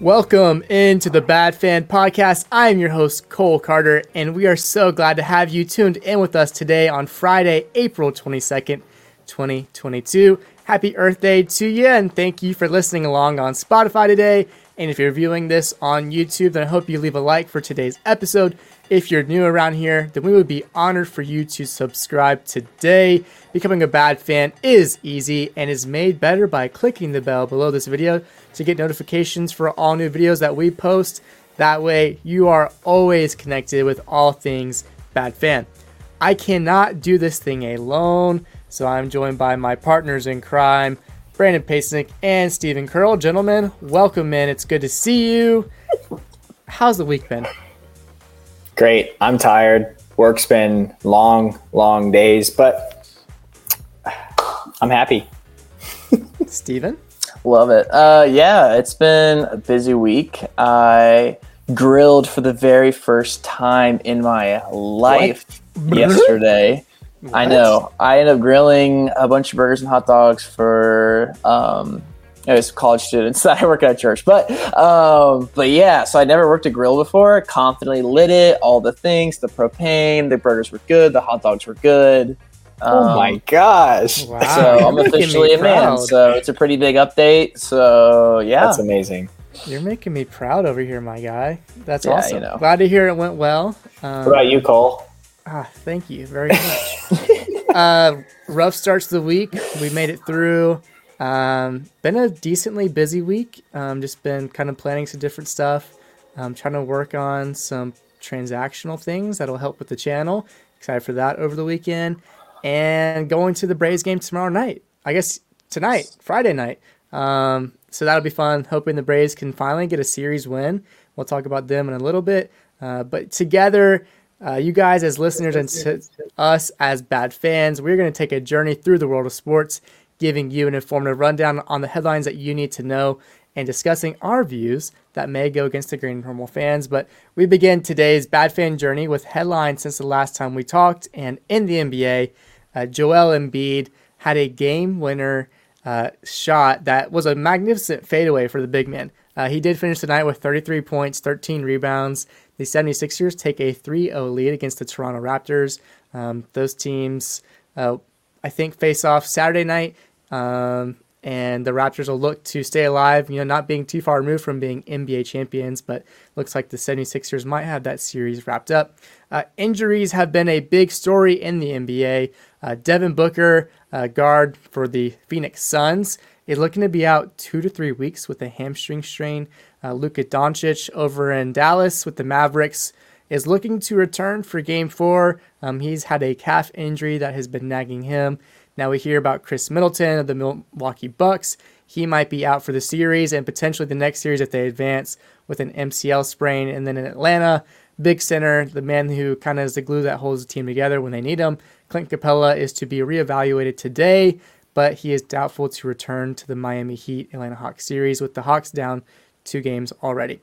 Welcome into the Bad Fan Podcast. I am your host, Cole Carter, and we are so glad to have you tuned in with us today on Friday, April 22nd, 2022. Happy Earth Day to you, and thank you for listening along on Spotify today. And if you're viewing this on YouTube, then I hope you leave a like for today's episode. If you're new around here, then we would be honored for you to subscribe today. Becoming a bad fan is easy and is made better by clicking the bell below this video to get notifications for all new videos that we post. That way, you are always connected with all things bad fan. I cannot do this thing alone, so I'm joined by my partners in crime, Brandon Pasnick and Stephen Curl. Gentlemen, welcome in. It's good to see you. How's the week been? Great. I'm tired. Work's been long, long days, but I'm happy. Stephen? Love it. Uh, yeah, it's been a busy week. I grilled for the very first time in my life what? yesterday. What? I know. I ended up grilling a bunch of burgers and hot dogs for um, it was college students that I work at a church. But um, but yeah, so I never worked a grill before. Confidently lit it, all the things, the propane, the burgers were good, the hot dogs were good. Um, oh my gosh! Wow. So I'm officially a man. So it's a pretty big update. So yeah, that's amazing. You're making me proud over here, my guy. That's yeah, awesome. You know. Glad to hear it went well. Um, what about you, Cole? Ah, thank you very much. uh, rough starts to the week. We made it through. Um, been a decently busy week. Um, just been kind of planning some different stuff. Um, trying to work on some transactional things that'll help with the channel. Excited for that over the weekend. And going to the Braves game tomorrow night. I guess tonight, Friday night. Um, so that'll be fun. Hoping the Braves can finally get a series win. We'll talk about them in a little bit. Uh, but together, uh, you guys as listeners and us as bad fans, we're going to take a journey through the world of sports giving you an informative rundown on the headlines that you need to know and discussing our views that may go against the grain normal fans. But we begin today's bad fan journey with headlines since the last time we talked. And in the NBA, uh, Joel Embiid had a game winner uh, shot that was a magnificent fadeaway for the big man. Uh, he did finish the night with 33 points, 13 rebounds. The 76ers take a 3 0 lead against the Toronto Raptors. Um, those teams, uh, I think, face off Saturday night. Um, and the Raptors will look to stay alive, you know, not being too far removed from being NBA champions, but looks like the 76ers might have that series wrapped up. Uh, injuries have been a big story in the NBA. Uh, Devin Booker, uh, guard for the Phoenix Suns, is looking to be out two to three weeks with a hamstring strain. Uh, Luka Doncic over in Dallas with the Mavericks is looking to return for game four. Um, he's had a calf injury that has been nagging him. Now we hear about Khris Middleton of the Milwaukee Bucks. He might be out for the series and potentially the next series if they advance with an MCL sprain. And then in Atlanta, big center, the man who kind of is the glue that holds the team together when they need him, Clint Capela is to be reevaluated today, but he is doubtful to return to the Miami Heat Atlanta Hawks series with the Hawks down two games already.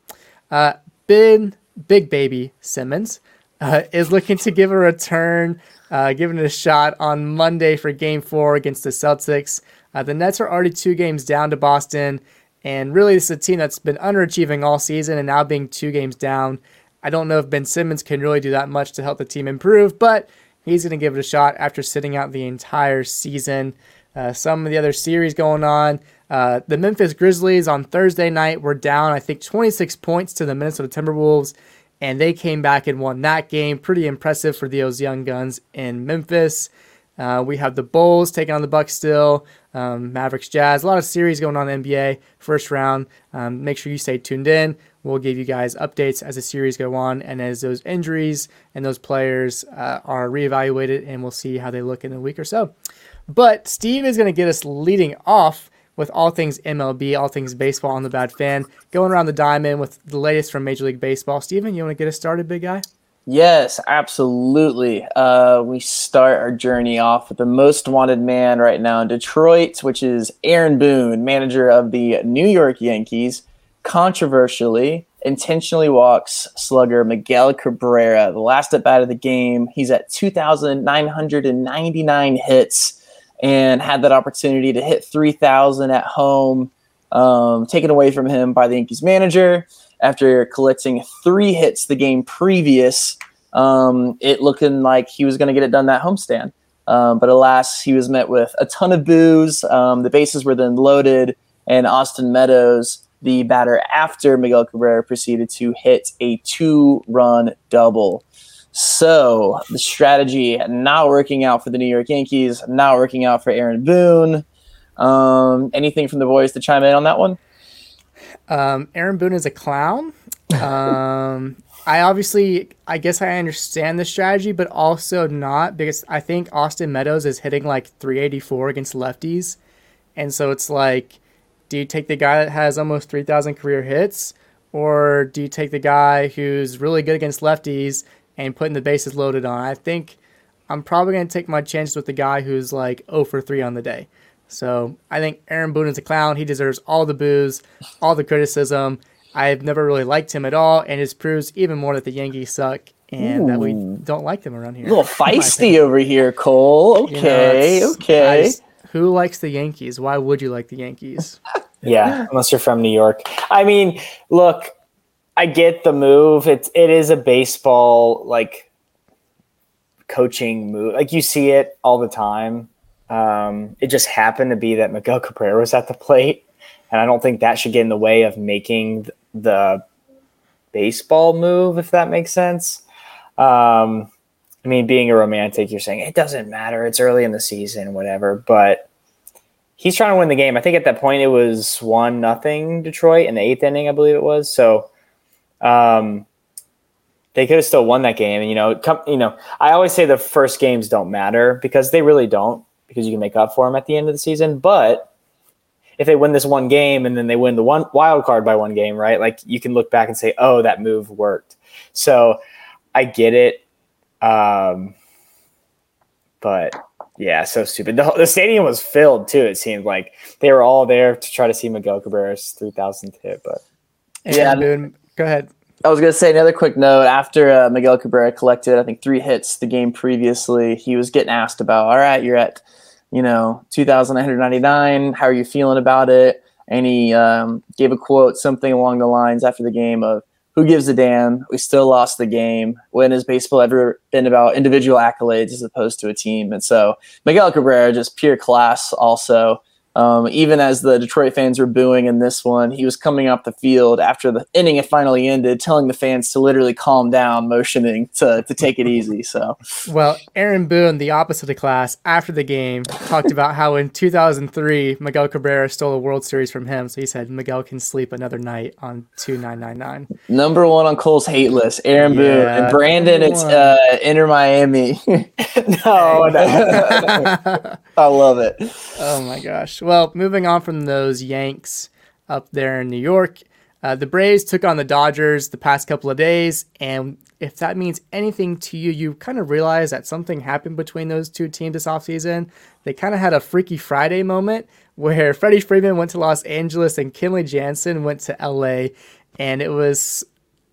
Uh, big, big baby Simmons uh, is looking to give a return uh, giving it a shot on Monday for game four against the Celtics. Uh, the Nets are already two games down to Boston, and really, this is a team that's been underachieving all season and now being two games down. I don't know if Ben Simmons can really do that much to help the team improve, but he's going to give it a shot after sitting out the entire season. Uh, some of the other series going on. Uh, the Memphis Grizzlies on Thursday night were down, I think, 26 points to the Minnesota Timberwolves and they came back and won that game. Pretty impressive for those young guns in Memphis. Uh, we have the Bulls taking on the Bucks still, um, Mavericks, Jazz. A lot of series going on in NBA first round. Um, make sure you stay tuned in. We'll give you guys updates as the series go on and as those injuries and those players uh, are reevaluated, and we'll see how they look in a week or so. But Steve is going to get us leading off with all things MLB, all things baseball on the Bad Fan, going around the diamond with the latest from Major League Baseball. Steven, you want to get us started, big guy? Yes, absolutely. Uh, we start our journey off with the most wanted man right now in Detroit, which is Aaron Boone, manager of the New York Yankees. Controversially, intentionally walks slugger Miguel Cabrera. The last at bat of the game, he's at 2,999 hits and had that opportunity to hit 3,000 at home um, taken away from him by the Yankees manager after collecting three hits the game previous. Um, it looking like he was going to get it done that homestand. Um, but alas, he was met with a ton of boos. Um, the bases were then loaded, and Austin Meadows, the batter after Miguel Cabrera, proceeded to hit a two run double. So the strategy not working out for the New York Yankees, not working out for Aaron Boone. Um, anything from the boys to chime in on that one? Um, Aaron Boone is a clown. Um, I obviously, I guess I understand the strategy, but also not because I think Austin Meadows is hitting like 384 against lefties. And so it's like, do you take the guy that has almost 3,000 career hits, or do you take the guy who's really good against lefties and putting the bases loaded on? I think I'm probably going to take my chances with the guy who's like 0 for 3 on the day. So I think Aaron Boone is a clown. He deserves all the boos, all the criticism. I've never really liked him at all, and it proves even more that the Yankees suck and Ooh. that we don't like them around here. A little feisty over here, Cole. Okay, you know, okay. Just, who likes the Yankees? Why would you like the Yankees? yeah, unless you're from New York. I mean, look, I get the move. It's it is a baseball like coaching move. Like you see it all the time. Um, it just happened to be that Miguel Cabrera was at the plate, and I don't think that should get in the way of making the baseball move, if that makes sense. Um, I mean, being a romantic, you're saying it doesn't matter. It's early in the season, whatever. But he's trying to win the game. I think at that point it was one nothing Detroit in the eighth inning, I believe it was. So um, they could have still won that game. And you know, come, you know, I always say the first games don't matter because they really don't because you can make up for them at the end of the season. But if they win this one game and then they win the one wild card by one game, right? Like you can look back and say, oh, that move worked. So I get it. Um, but yeah, so stupid. The, the stadium was filled too. It seemed like they were all there to try to see Miguel Cabrera's 3000th hit. But yeah, Boone, go ahead. I was going to say another quick note. After uh, Miguel Cabrera collected, I think three hits the game previously, he was getting asked about. All right, you're at you know, 2,999. How are you feeling about it? And he um, gave a quote, something along the lines after the game of, who gives a damn? We still lost the game. When has baseball ever been about individual accolades as opposed to a team? And so Miguel Cabrera, just pure class also. Um, even as the Detroit fans were booing in this one, he was coming off the field after the inning had finally ended, telling the fans to literally calm down, motioning to, to take it easy. So, well, Aaron Boone, the opposite of class, after the game, talked about how in 2003 Miguel Cabrera stole a World Series from him. So he said Miguel can sleep another night on 2999. Number one on Cole's hate list, Aaron yeah, Boone and Brandon. It's uh, Inter Miami. no, no. I love it. Oh my gosh. Well, moving on from those Yanks up there in New York, uh, the Braves took on the Dodgers the past couple of days, and if that means anything to you, you kind of realize that something happened between those two teams this offseason. They kind of had a Freaky Friday moment where Freddie Freeman went to Los Angeles and Kenley Jansen went to LA, and it was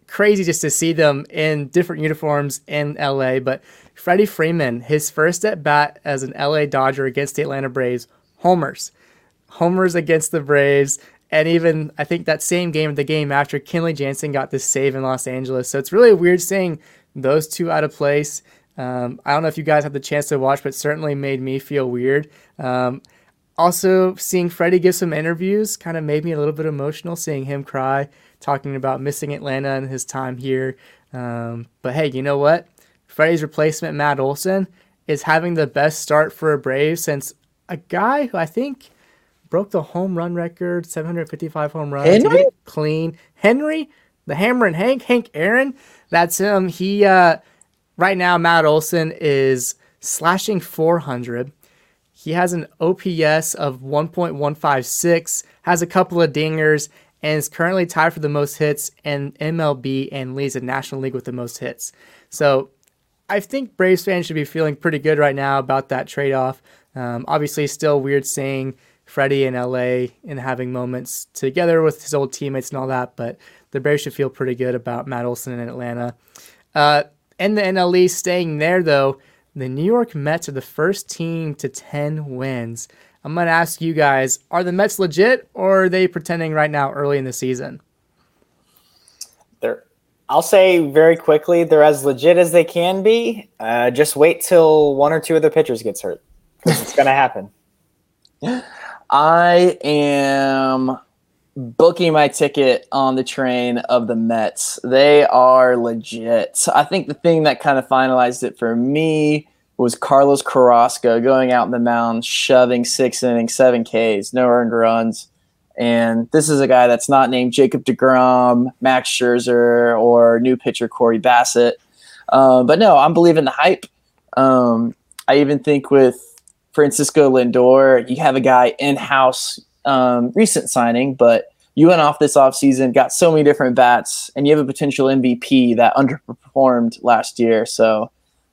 crazy just to see them in different uniforms in LA. But Freddie Freeman, his first at bat as an LA Dodger against the Atlanta Braves, homers. Homers against the Braves. And even, I think that same game, the game after, Kenley Jansen got this save in Los Angeles. So it's really weird seeing those two out of place. Um, I don't know if you guys had the chance to watch, but certainly made me feel weird. Um, also, seeing Freddie give some interviews kind of made me a little bit emotional, seeing him cry, talking about missing Atlanta and his time here. Um, but hey, you know what? Freddie's replacement, Matt Olson, is having the best start for a Brave since a guy who I think broke the home run record, 755 home runs. Henry? Clean. Henry, the Hammer and Hank, Hank Aaron. That's him. He, uh, right now, Matt Olson is slashing 400. He has an OPS of 1.156, has a couple of dingers, and is currently tied for the most hits in MLB and leads the National League with the most hits. So I think Braves fans should be feeling pretty good right now about that trade off. Um, obviously, still weird seeing Freddie in LA and having moments together with his old teammates and all that, but the Braves should feel pretty good about Matt Olson in Atlanta. Uh, and the NL East staying there, though, the New York Mets are the first team to 10 wins. I'm going to ask you guys are the Mets legit or are they pretending right now early in the season? They're, I'll say very quickly, they're as legit as they can be. Uh, just wait till one or two of their pitchers gets hurt it's going to happen. I am booking my ticket on the train of the Mets. They are legit. I think the thing that kind of finalized it for me was Carlos Carrasco going out in the mound, shoving six innings, seven Ks, no earned runs. And this is a guy that's not named Jacob DeGrom, Max Scherzer, or new pitcher Corey Bassett. Um, but no, I'm believing the hype. Um, I even think with Francisco Lindor, you have a guy in house, um, recent signing, but you went off this offseason, got so many different bats, and you have a potential MVP that underperformed last year. So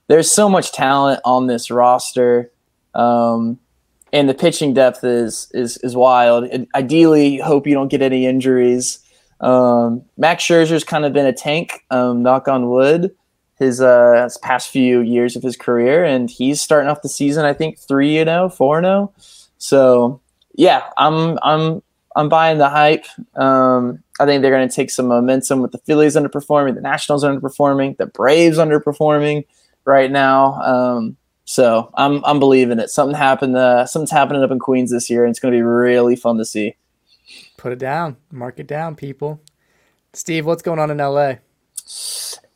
there's so much talent on this roster. Um, and the pitching depth is is is wild. And ideally, hope you don't get any injuries. Um, Max Scherzer's kind of been a tank. Um, knock on wood. His, uh, his past few years of his career, and he's starting off the season. I think three you know, four zero. So yeah, I'm I'm I'm buying the hype. Um, I think they're going to take some momentum with the Phillies underperforming, the Nationals underperforming, the Braves underperforming right now. Um, so I'm I'm believing it. Something happened. Uh, something's happening up in Queens this year, and it's going to be really fun to see. Put it down. Mark it down, people. Steve, what's going on in LA?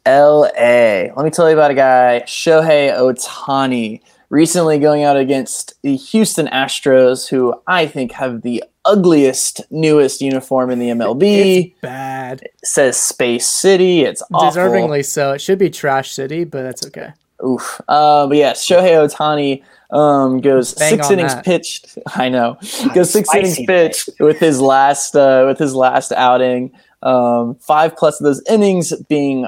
LA. Let me tell you about a guy, Shohei Ohtani, recently going out against the Houston Astros, who I think have the ugliest, newest uniform in the MLB. It's bad. It says Space City. It's awful. Deservingly so. It should be Trash City, but that's okay. Oof. Uh, but yeah, Shohei Ohtani um, goes Bang six innings that. pitched. I know. Goes six Spicy innings today. pitched with his last uh, with his last outing. Um, five plus of those innings being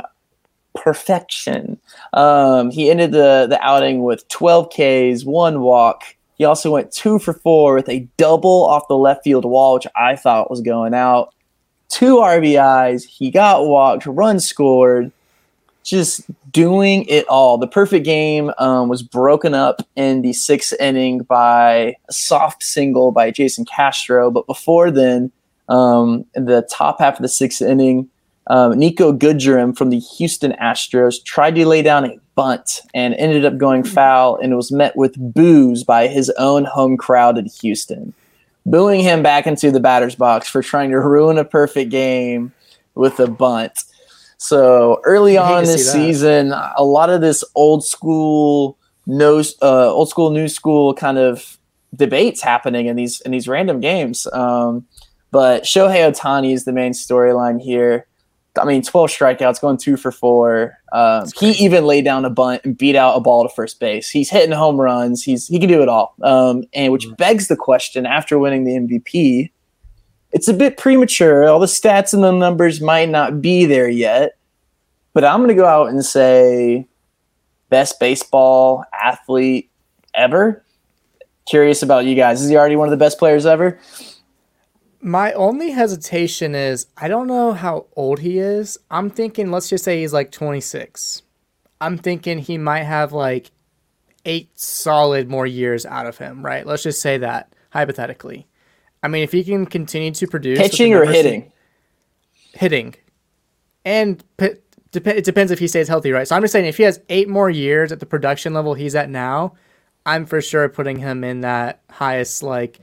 perfection. Um, he ended the the outing with 12 Ks, one walk. He also went two for four with a double off the left field wall, which I thought was going out. Two RBIs. He got walked, run scored just doing it all. The perfect game um, was broken up in the sixth inning by a soft single by Jason Castro. But before then, um, in the top half of the sixth inning, um, Niko Goodrum from the Houston Astros tried to lay down a bunt and ended up going foul and was met with boos by his own home crowd in Houston, booing him back into the batter's box for trying to ruin a perfect game with a bunt. So early on this season, a lot of this old school, no, uh, old school, new school kind of debates happening in these in these random games. Um, but Shohei Ohtani is the main storyline here. I mean, 12 strikeouts, going two for four. Um, he even laid down a bunt and beat out a ball to first base. He's hitting home runs. He's he can do it all. Um, and which begs the question: after winning the MVP, it's a bit premature. All the stats and the numbers might not be there yet. But I'm going to go out and say best baseball athlete ever. Curious about you guys. Is he already one of the best players ever? My only hesitation is I don't know how old he is. I'm thinking, let's just say he's like 26. I'm thinking he might have like eight solid more years out of him, right? Let's just say that hypothetically. I mean, if he can continue to produce Pitching or hitting? hitting, and dep- it depends if he stays healthy, right? So I'm just saying, if he has eight more years at the production level he's at now, I'm for sure putting him in that highest like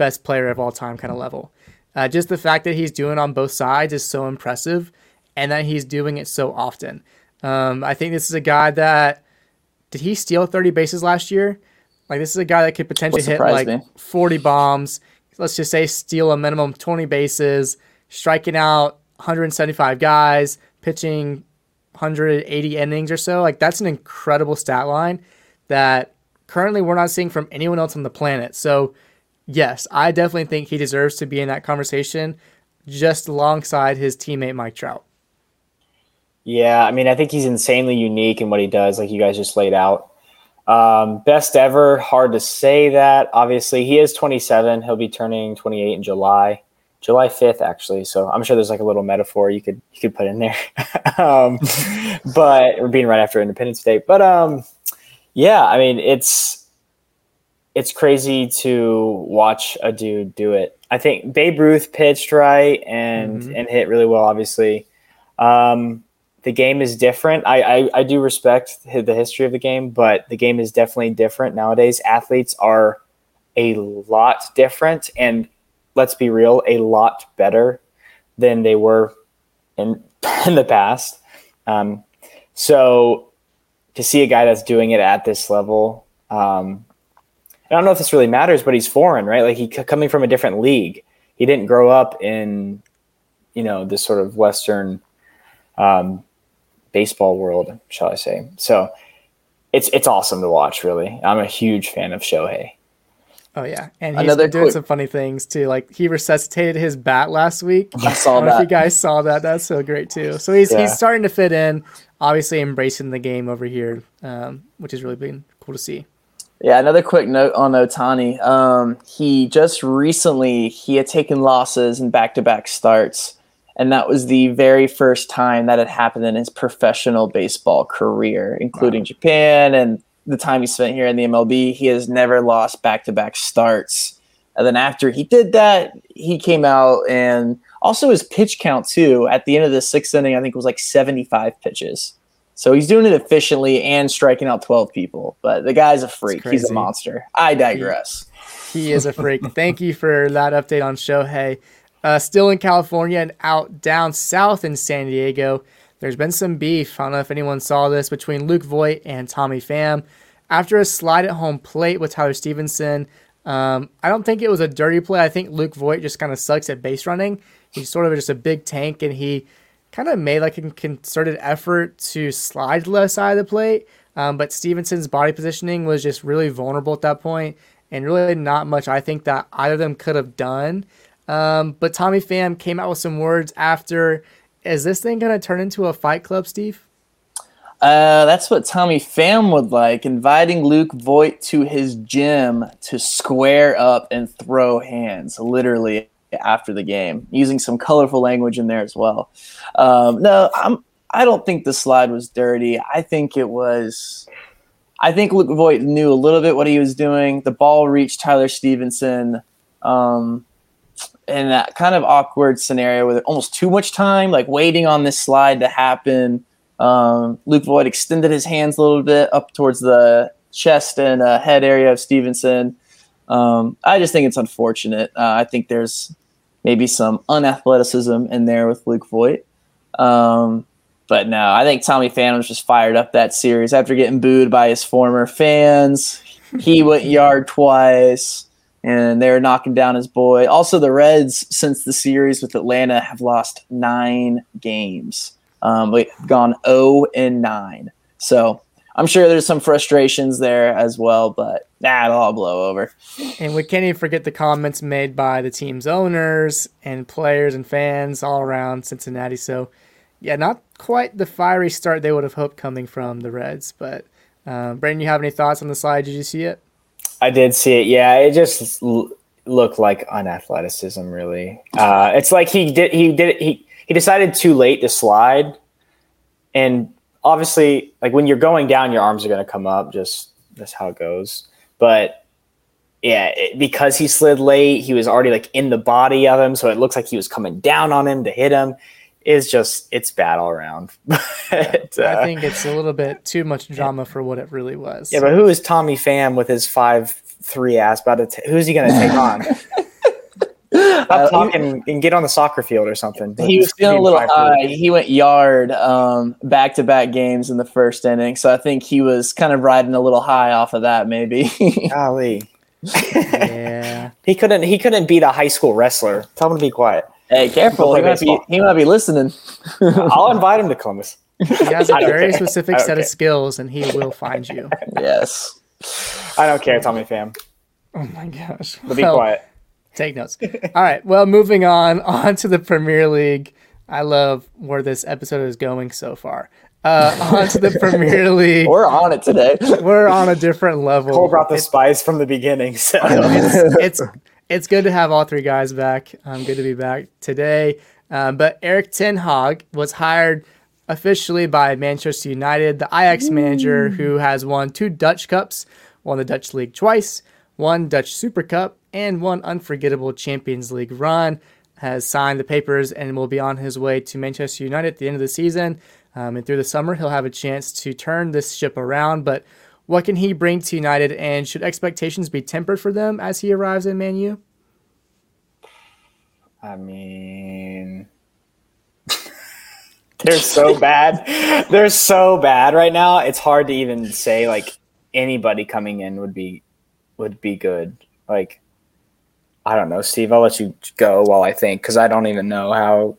best player of all time kind of level. Uh, just the fact that he's doing on both sides is so impressive, and that he's doing it so often. Um, I think this is a guy that did he steal 30 bases last year? Like this is a guy that could potentially hit like me. 40 bombs. Let's just say steal a minimum 20 bases, striking out 175 guys, pitching 180 innings or so. Like that's an incredible stat line that currently we're not seeing from anyone else on the planet. So yes, I definitely think he deserves to be in that conversation just alongside his teammate Mike Trout. Yeah, I mean, I think he's insanely unique in what he does, like you guys just laid out. Um, best ever, hard to say that. Obviously, he is 27. He'll be turning 28 in July, July 5th, actually. So I'm sure there's like a little metaphor you could you could put in there. um, but we're being right after Independence Day. But um, yeah, I mean, it's it's crazy to watch a dude do it. I think Babe Ruth pitched right and mm-hmm. and hit really well. Obviously, um, the game is different. I, I I do respect the history of the game, but the game is definitely different nowadays. Athletes are a lot different, and let's be real, a lot better than they were in in the past. Um, so to see a guy that's doing it at this level, um, I don't know if this really matters, but he's foreign, right? Like he coming from a different league. He didn't grow up in, you know, this sort of Western um, baseball world, shall I say? So it's it's awesome to watch. Really, I'm a huge fan of Shohei. Oh yeah, and he's Another doing quick... some funny things too. Like he resuscitated his bat last week. I saw I that. If you guys saw that, that's so great too. So he's yeah. he's starting to fit in. Obviously, embracing the game over here, um, which is really been cool to see. Yeah, another quick note on Ohtani. Um, he just recently he had taken losses in back-to-back starts, and that was the very first time that had happened in his professional baseball career, including wow. Japan and the time he spent here in the MLB, he has never lost back to back starts. And then after he did that, he came out and also his pitch count too. At the end of the sixth inning, I think it was like 75 pitches. So he's doing it efficiently and striking out 12 people. But the guy's a freak. He's a monster. I digress. He, he is a freak. Thank you for that update on Shohei. Uh, still in California and out down south in San Diego there's been some beef. I don't know if anyone saw this between Luke Voit and Tommy Pham. After a slide at home plate with Tyler Stephenson, um, I don't think it was a dirty play. I think Luke Voit just kind of sucks at base running. He's sort of just a big tank, and he kind of made like a concerted effort to slide to the left side of the plate. Um, but Stephenson's body positioning was just really vulnerable at that point, and really not much I think that either of them could have done. Um, but Tommy Pham came out with some words after is this thing going to turn into a fight club, Steve? Uh, that's what Tommy Pham would like, inviting Luke Voit to his gym to square up and throw hands, literally after the game, using some colorful language in there as well. Um, no, I'm. I don't think the slide was dirty. I think it was. I think Luke Voit knew a little bit what he was doing. The ball reached Tyler Stephenson Um, in that kind of awkward scenario with almost too much time, like waiting on this slide to happen. Um, Luke Voit extended his hands a little bit up towards the chest and uh, head area of Stephenson. Um, I just think it's unfortunate. Uh, I think there's maybe some unathleticism in there with Luke Voit. Um, but no, I think Tommy Pham was just fired up that series after getting booed by his former fans. He went yard twice and they're knocking down his boy. Also, the Reds, since the series with Atlanta, have lost nine games. Um, we've gone 0 and 9. So I'm sure there's some frustrations there as well, but nah, it'll all blow over. And we can't even forget the comments made by the team's owners and players and fans all around Cincinnati. So, yeah, not quite the fiery start they would have hoped coming from the Reds. But, uh, Brandon, you have any thoughts on the slide? Did you see it? I did see it. Yeah, it just l- looked like unathleticism. Really, uh, it's like he did. He did. He he decided too late to slide, and obviously, like when you're going down, your arms are going to come up. Just that's how it goes. But yeah, it, because he slid late, he was already like in the body of him, so it looks like he was coming down on him to hit him is just it's bad all around. but, uh, I think it's a little bit too much drama for what it really was. Yeah, but who is Tommy Pham with his five three ass about to? T- who's he going to take on? Stop uh, talking and get on the soccer field or something. He was feeling a little high. He went yard um, back to back games in the first inning, so I think he was kind of riding a little high off of that. Maybe. Golly. yeah. he couldn't. He couldn't beat a high school wrestler. Tell him to be quiet. Hey, careful! He might, be, he might be listening. I'll invite him to Columbus. He has a very specific set of skills, and he will find you. Yes. I don't care, Tommy Pham. Oh my gosh! But be well, quiet. Take notes. All right. Well, moving on on to the Premier League. I love where this episode is going so far. Uh, on to the Premier League. We're on it today. We're on a different level. Cole brought the it, spice from the beginning, so it's, it's it's good to have all three guys back. Um, good to be back today. Um, but Erik Ten Hag was hired officially by Manchester United, the Ajax manager who has won two Dutch Cups, won the Dutch league twice, one Dutch Super Cup, and one unforgettable Champions League run. Has signed the papers and will be on his way to Manchester United at the end of the season. Um, and through the summer, he'll have a chance to turn this ship around. But what can he bring to United, and should expectations be tempered for them as he arrives in Man U? I mean, they're so bad. They're so bad right now. It's hard to even say like anybody coming in would be would be good. Like I don't know, Steve. I'll let you go while I think because I don't even know how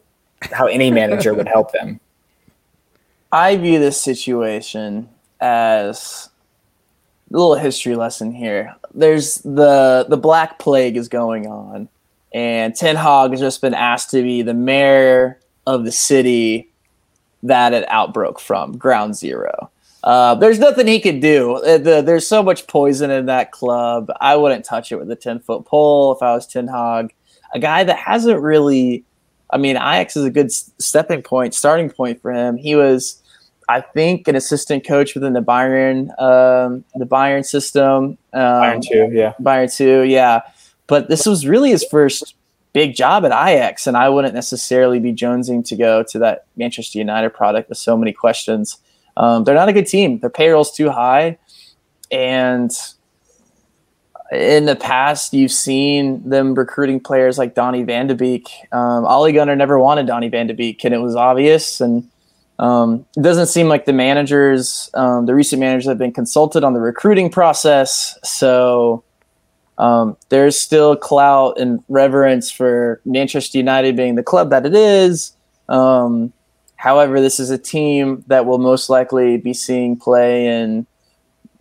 how any manager would help them. I view this situation as a little history lesson here. There's the the Black Plague is going on, and Ten Hag has just been asked to be the mayor of the city that it outbroke from, Ground Zero. Uh, there's nothing he could do. Uh, the, there's so much poison in that club. I wouldn't touch it with a ten foot pole if I was Ten Hag. A guy that hasn't really. I mean, Ajax is a good stepping point, starting point for him. He was I think an assistant coach within the Bayern, um, the Bayern system. Um, Bayern two, yeah. Bayern two, yeah. But this was really his first big job at Ajax, and I wouldn't necessarily be jonesing to go to that Manchester United product with so many questions. Um, they're not a good team. Their payroll's too high, and in the past, you've seen them recruiting players like Donny Van de Beek. Um, Ole Gunnar never wanted Donny Van de Beek, and it was obvious. And um, it doesn't seem like the managers, um, the recent managers, have been consulted on the recruiting process. So um, there's still clout and reverence for Manchester United being the club that it is. Um, however, this is a team that will most likely be seeing play in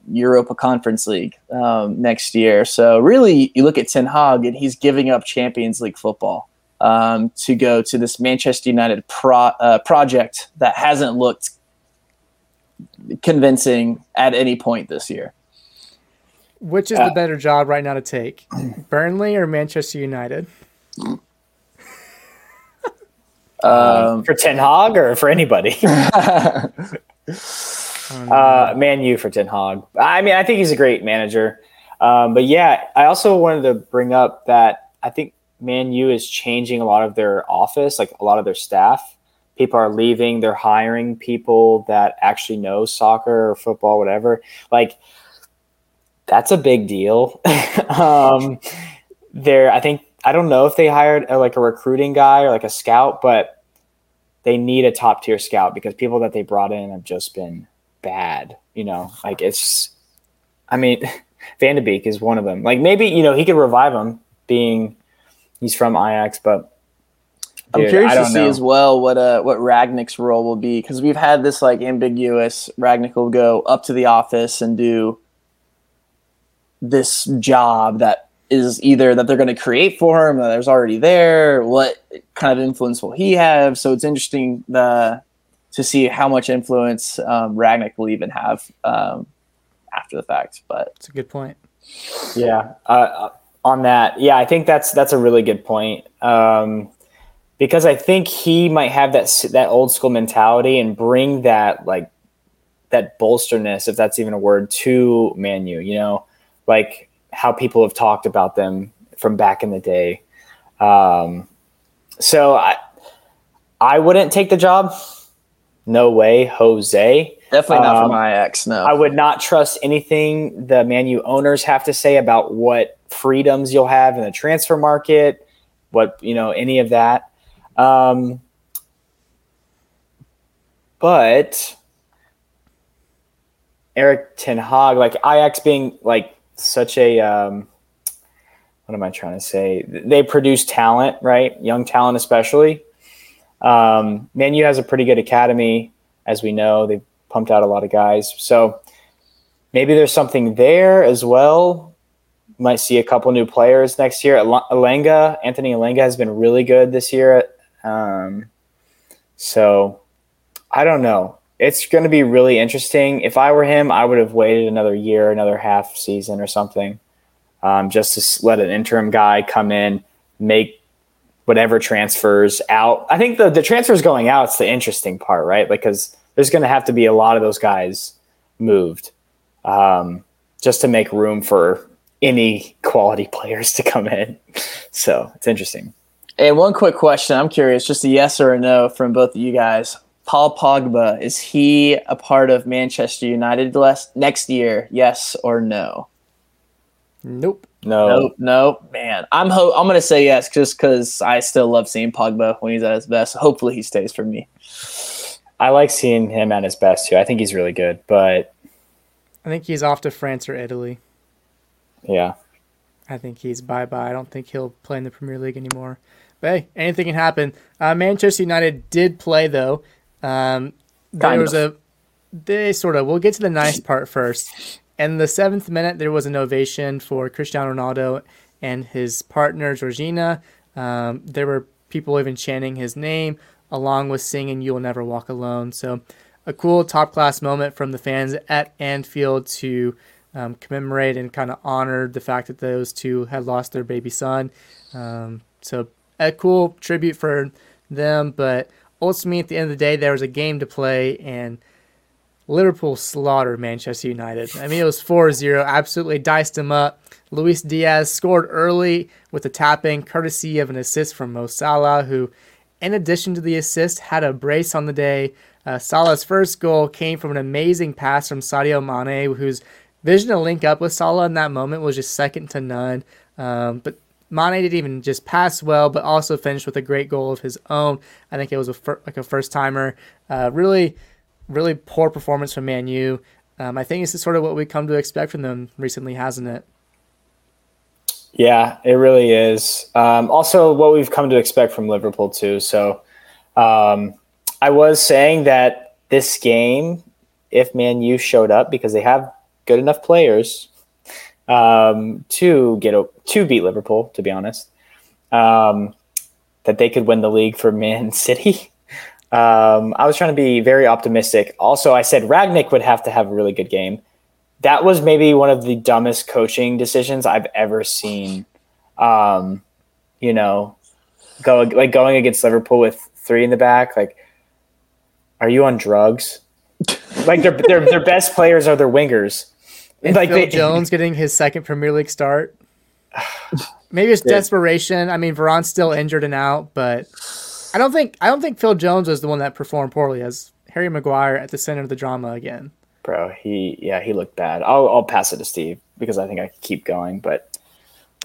Europa Conference League um, next year. So really, you look at Ten Hag, and he's giving up Champions League football um, to go to this Manchester United pro, uh, project that hasn't looked convincing at any point this year. Which is uh, the better job right now to take, Burnley or Manchester United? um, for Ten Hag or for anybody? uh, Man U for Ten Hag. I mean, I think he's a great manager. Um, but yeah, I also wanted to bring up that I think Man U is changing a lot of their office, like a lot of their staff. People are leaving, they're hiring people that actually know soccer or football, whatever. Like, that's a big deal. um, there, I think, I don't know if they hired a, like a recruiting guy or like a scout, but they need a top tier scout because people that they brought in have just been bad. You know, like it's, I mean, Van de Beek is one of them. Like maybe, you know, he could revive him being he's from Ajax, but dude, I'm curious to see know. as well what uh what Rangnick's role will be because we've had this like ambiguous Ragnick will go up to the office and do this job that is either that they're going to create for him, that there's already there. What kind of influence will he have? So it's interesting the, to see how much influence um, Rangnick will even have um, after the fact. But it's a good point. Yeah, uh, on that, yeah, I think that's that's a really good point. Um, because I think he might have that that old school mentality and bring that like that bolsterness, if that's even a word, to Manu. You know, like how people have talked about them from back in the day. Um, so I I wouldn't take the job. No way, Jose. Definitely not um, for my ex. No, I would not trust anything the Manu owners have to say about what freedoms you'll have in the transfer market, what you know, any of that. Um, but Eric Ten Hag, like Ajax being like such a um, what am I trying to say? They produce talent, right? Young talent, especially. Um, Man U has a pretty good academy, as we know. They've pumped out a lot of guys. So maybe there's something there as well. Might see a couple new players next year. Elanga, Anthony Elanga has been really good this year. Um, so I don't know. It's going to be really interesting. If I were him, I would have waited another year, another half season or something, um, just to let an interim guy come in, make whatever transfers out. I think the the transfers going out is the interesting part, right? Because there's going to have to be a lot of those guys moved um, just to make room for any quality players to come in. So it's interesting. And one quick question I'm curious, just a yes or a no from both of you guys. Paul Pogba, is he a part of Manchester United next year? Yes or no? Nope. No. Nope. Nope. Man, I'm ho- I'm gonna say yes just because I still love seeing Pogba when he's at his best. Hopefully, he stays for me. I like seeing him at his best too. I think he's really good, but I think he's off to France or Italy. Yeah. I think he's bye bye. I don't think he'll play in the Premier League anymore. But hey, anything can happen. Uh, Manchester United did play though. Um, there Kind was of. a they sort of. We'll get to the nice part first. In the seventh minute, there was an ovation for Cristiano Ronaldo and his partner Georgina. Um, there were people even chanting his name along with singing "You Will Never Walk Alone." So, a cool top class moment from the fans at Anfield to um, commemorate and kind of honor the fact that those two had lost their baby son. Um, so, a cool tribute for them. But ultimately, at the end of the day, there was a game to play and. Liverpool slaughtered Manchester United. I mean, it was 4 0, absolutely diced them up. Luis Diaz scored early with a tapping, courtesy of an assist from Mo Salah, who, in addition to the assist, had a brace on the day. Uh, Salah's first goal came from an amazing pass from Sadio Mane, whose vision to link up with Salah in that moment was just second to none. Um, but Mane didn't even just pass well, but also finished with a great goal of his own. I think it was a fir- like a first timer. Uh, really really poor performance from Man U. Um, I think this is sort of what we come to expect from them recently, hasn't it? Yeah, it really is. Um, also, what we've come to expect from Liverpool too. So, um, I was saying that this game, if Man U showed up because they have good enough players um, to get a, to beat Liverpool, to be honest, um, that they could win the league for Man City. Um, I was trying to be very optimistic. Also, I said Rangnick would have to have a really good game. That was maybe one of the dumbest coaching decisions I've ever seen. Um, you know, go like going against Liverpool with three in the back. Like, are you on drugs? like their their their best players are their wingers. And like Phil they, Jones getting his second Premier League start. Maybe it's desperation. I mean, Varane still injured and out, but I don't think I don't think Phil Jones was the one that performed poorly as Harry Maguire at the center of the drama again. bro, he yeah he looked bad. I'll I'll pass it to Steve because I think I could keep going, but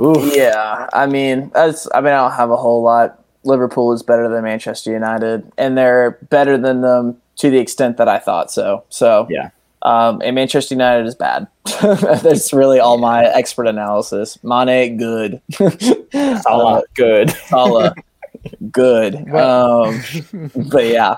ooh, Yeah, I mean, that's. I mean, I don't have a whole lot. Liverpool is better than Manchester United, and they're better than them to the extent that I thought so. So yeah. Um, and Manchester United is bad. That's really all my expert analysis. Mane, good. Salah, good. Salah, good. Um, but yeah,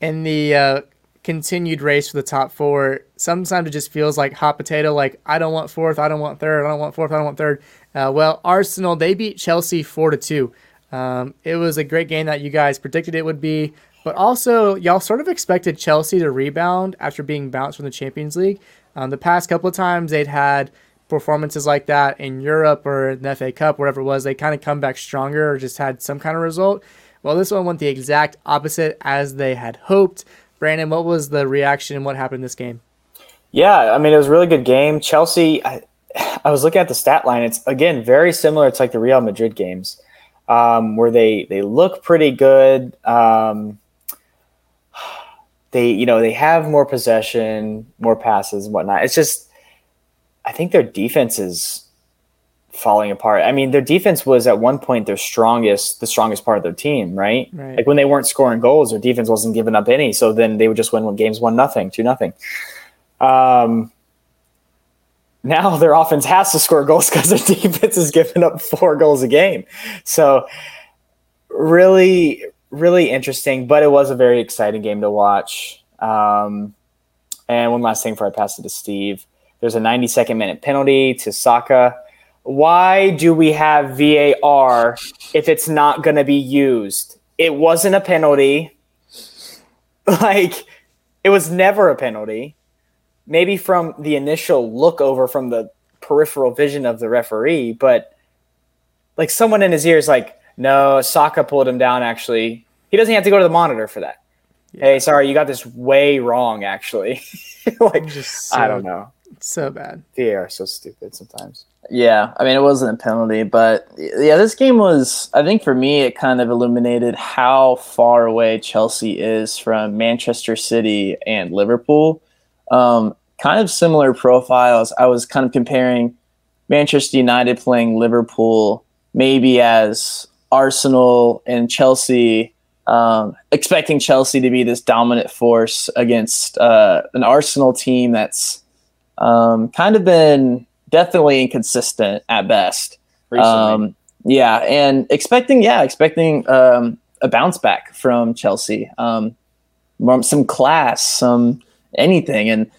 in the uh, continued race for the top four, sometimes it just feels like hot potato. Like I don't want fourth, I don't want third, I don't want fourth, I don't want third. Uh, well, Arsenal they beat Chelsea four to two. Um, it was a great game that you guys predicted it would be, but also y'all sort of expected Chelsea to rebound after being bounced from the Champions League. Um, the past couple of times they'd had performances like that in Europe or in the FA Cup, whatever it was, they kind of come back stronger or just had some kind of result. Well, this one went the exact opposite as they had hoped. Brandon, what was the reaction and what happened in this game? Yeah, I mean it was a really good game. Chelsea, I, I was looking at the stat line. It's again very similar to like the Real Madrid games, um, where they they look pretty good. Um, they you know they have more possession, more passes, and whatnot. It's just I think their defense is falling apart. I mean, their defense was at one point their strongest, the strongest part of their team, right? Right. Like when they weren't scoring goals, their defense wasn't giving up any. So then they would just win games one nothing, two nothing. Um, now their offense has to score goals because their defense is giving up four goals a game. So really, really interesting. But it was a very exciting game to watch. Um, and one last thing before I pass it to Steve. There's a 92nd minute penalty to Saka. Why do we have VAR if it's not going to be used? It wasn't a penalty. Like, it was never a penalty. Maybe from the initial look over from the peripheral vision of the referee, but like someone in his ear is like, no, Saka pulled him down actually. He doesn't have to go to the monitor for that. Hey, sorry, you got this way wrong actually. like, Just I don't know. So bad. They are so stupid sometimes. Yeah, I mean, it wasn't a penalty, but yeah, this game was. I think for me, it kind of illuminated how far away Chelsea is from Manchester City and Liverpool. Um, kind of similar profiles. I was kind of comparing Manchester United playing Liverpool maybe as Arsenal and Chelsea, um, expecting Chelsea to be this dominant force against uh, an Arsenal team that's um, kind of been definitely inconsistent at best. Um, yeah, and expecting, yeah, expecting um, a bounce back from Chelsea, um, some class, some anything, and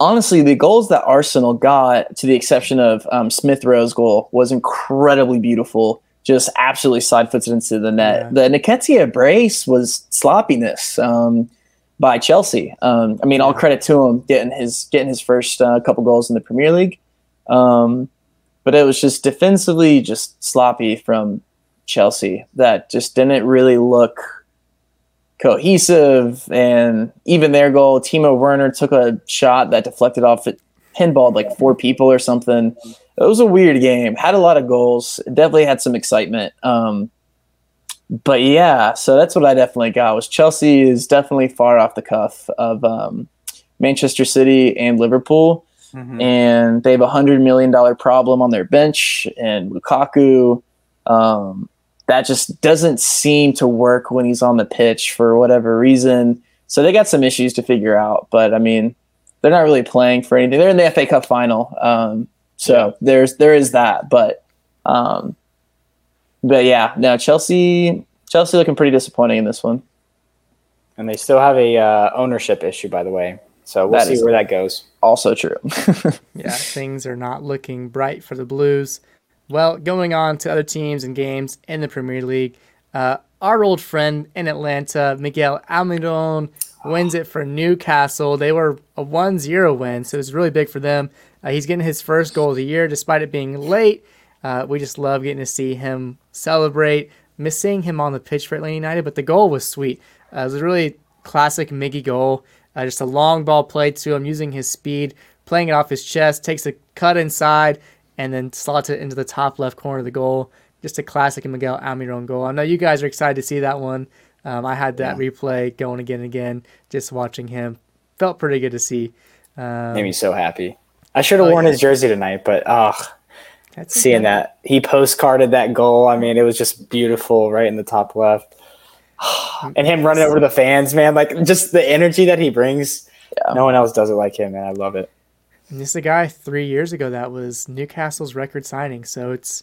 honestly, the goals that Arsenal got, to the exception of um, Smith Rowe's goal, was incredibly beautiful. Just absolutely side footed into the net. Yeah. The Nketiah brace was sloppiness um, by Chelsea. Um, I mean, all credit to him getting his getting his first uh, couple goals in the Premier League. Um, but it was just defensively just sloppy from Chelsea that just didn't really look cohesive. And even their goal, Timo Werner took a shot that deflected off it, pinballed like four people or something. It was a weird game. Had a lot of goals. definitely had some excitement. Um, but yeah, so that's what I definitely got. Was Chelsea is definitely far off the cuff of um, Manchester City and Liverpool. Mm-hmm. And they have a hundred million dollar problem on their bench, and Lukaku. Um, that just doesn't seem to work when he's on the pitch for whatever reason. So they got some issues to figure out. But I mean, they're not really playing for anything. They're in the FA Cup final, um, so yeah. there's there is that. But um, but yeah, no Chelsea Chelsea looking pretty disappointing in this one. And they still have a uh, ownership issue, by the way. So we'll that see where that goes. Also true. yeah, things are not looking bright for the Blues. Well, going on to other teams and games in the Premier League, uh, our old friend in Atlanta, Miguel Almiron, wins it for Newcastle. They were a 1 0 win, so it was really big for them. Uh, he's getting his first goal of the year despite it being late. Uh, we just love getting to see him celebrate. Miss seeing him on the pitch for Atlanta United, but the goal was sweet. Uh, it was a really classic Miggy goal. Uh, just a long ball played to him using his speed, playing it off his chest, takes a cut inside, and then slots it into the top left corner of the goal. Just a classic Miguel Almiron goal. I know you guys are excited to see that one. Um, I had that yeah. replay going again and again, just watching him. Felt pretty good to see. Um, Made me so happy. I should have oh, worn yeah. his jersey tonight, but oh, That's seeing okay. that he postcarded that goal. I mean, it was just beautiful, right in the top left. and him running over the fans, man, like just the energy that he brings. Yeah. No one else does it like him, man. I love it. And this is a guy three years ago that was Newcastle's record signing, so it's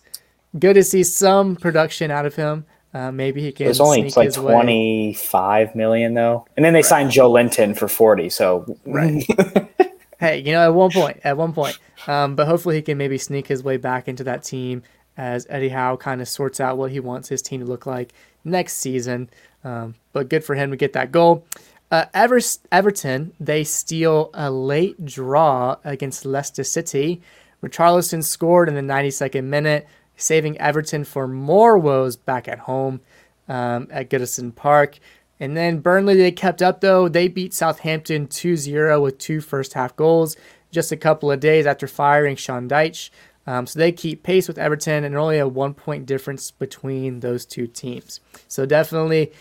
good to see some production out of him. Uh, maybe he can. It's only like twenty five million though, and then they right. signed Joelinton for forty. So right. hey, you know, at one point, at one point, um, but hopefully he can maybe sneak his way back into that team as Eddie Howe kind of sorts out what he wants his team to look like next season. Um, but good for him to get that goal. Uh, Ever- Everton, they steal a late draw against Leicester City. Richarlison scored in the 92nd minute, saving Everton for more woes back at home um, at Goodison Park. And then Burnley, they kept up though. They beat Southampton 2 0 with two first half goals just a couple of days after firing Sean Dyche. Um, so they keep pace with Everton and only a one point difference between those two teams. So definitely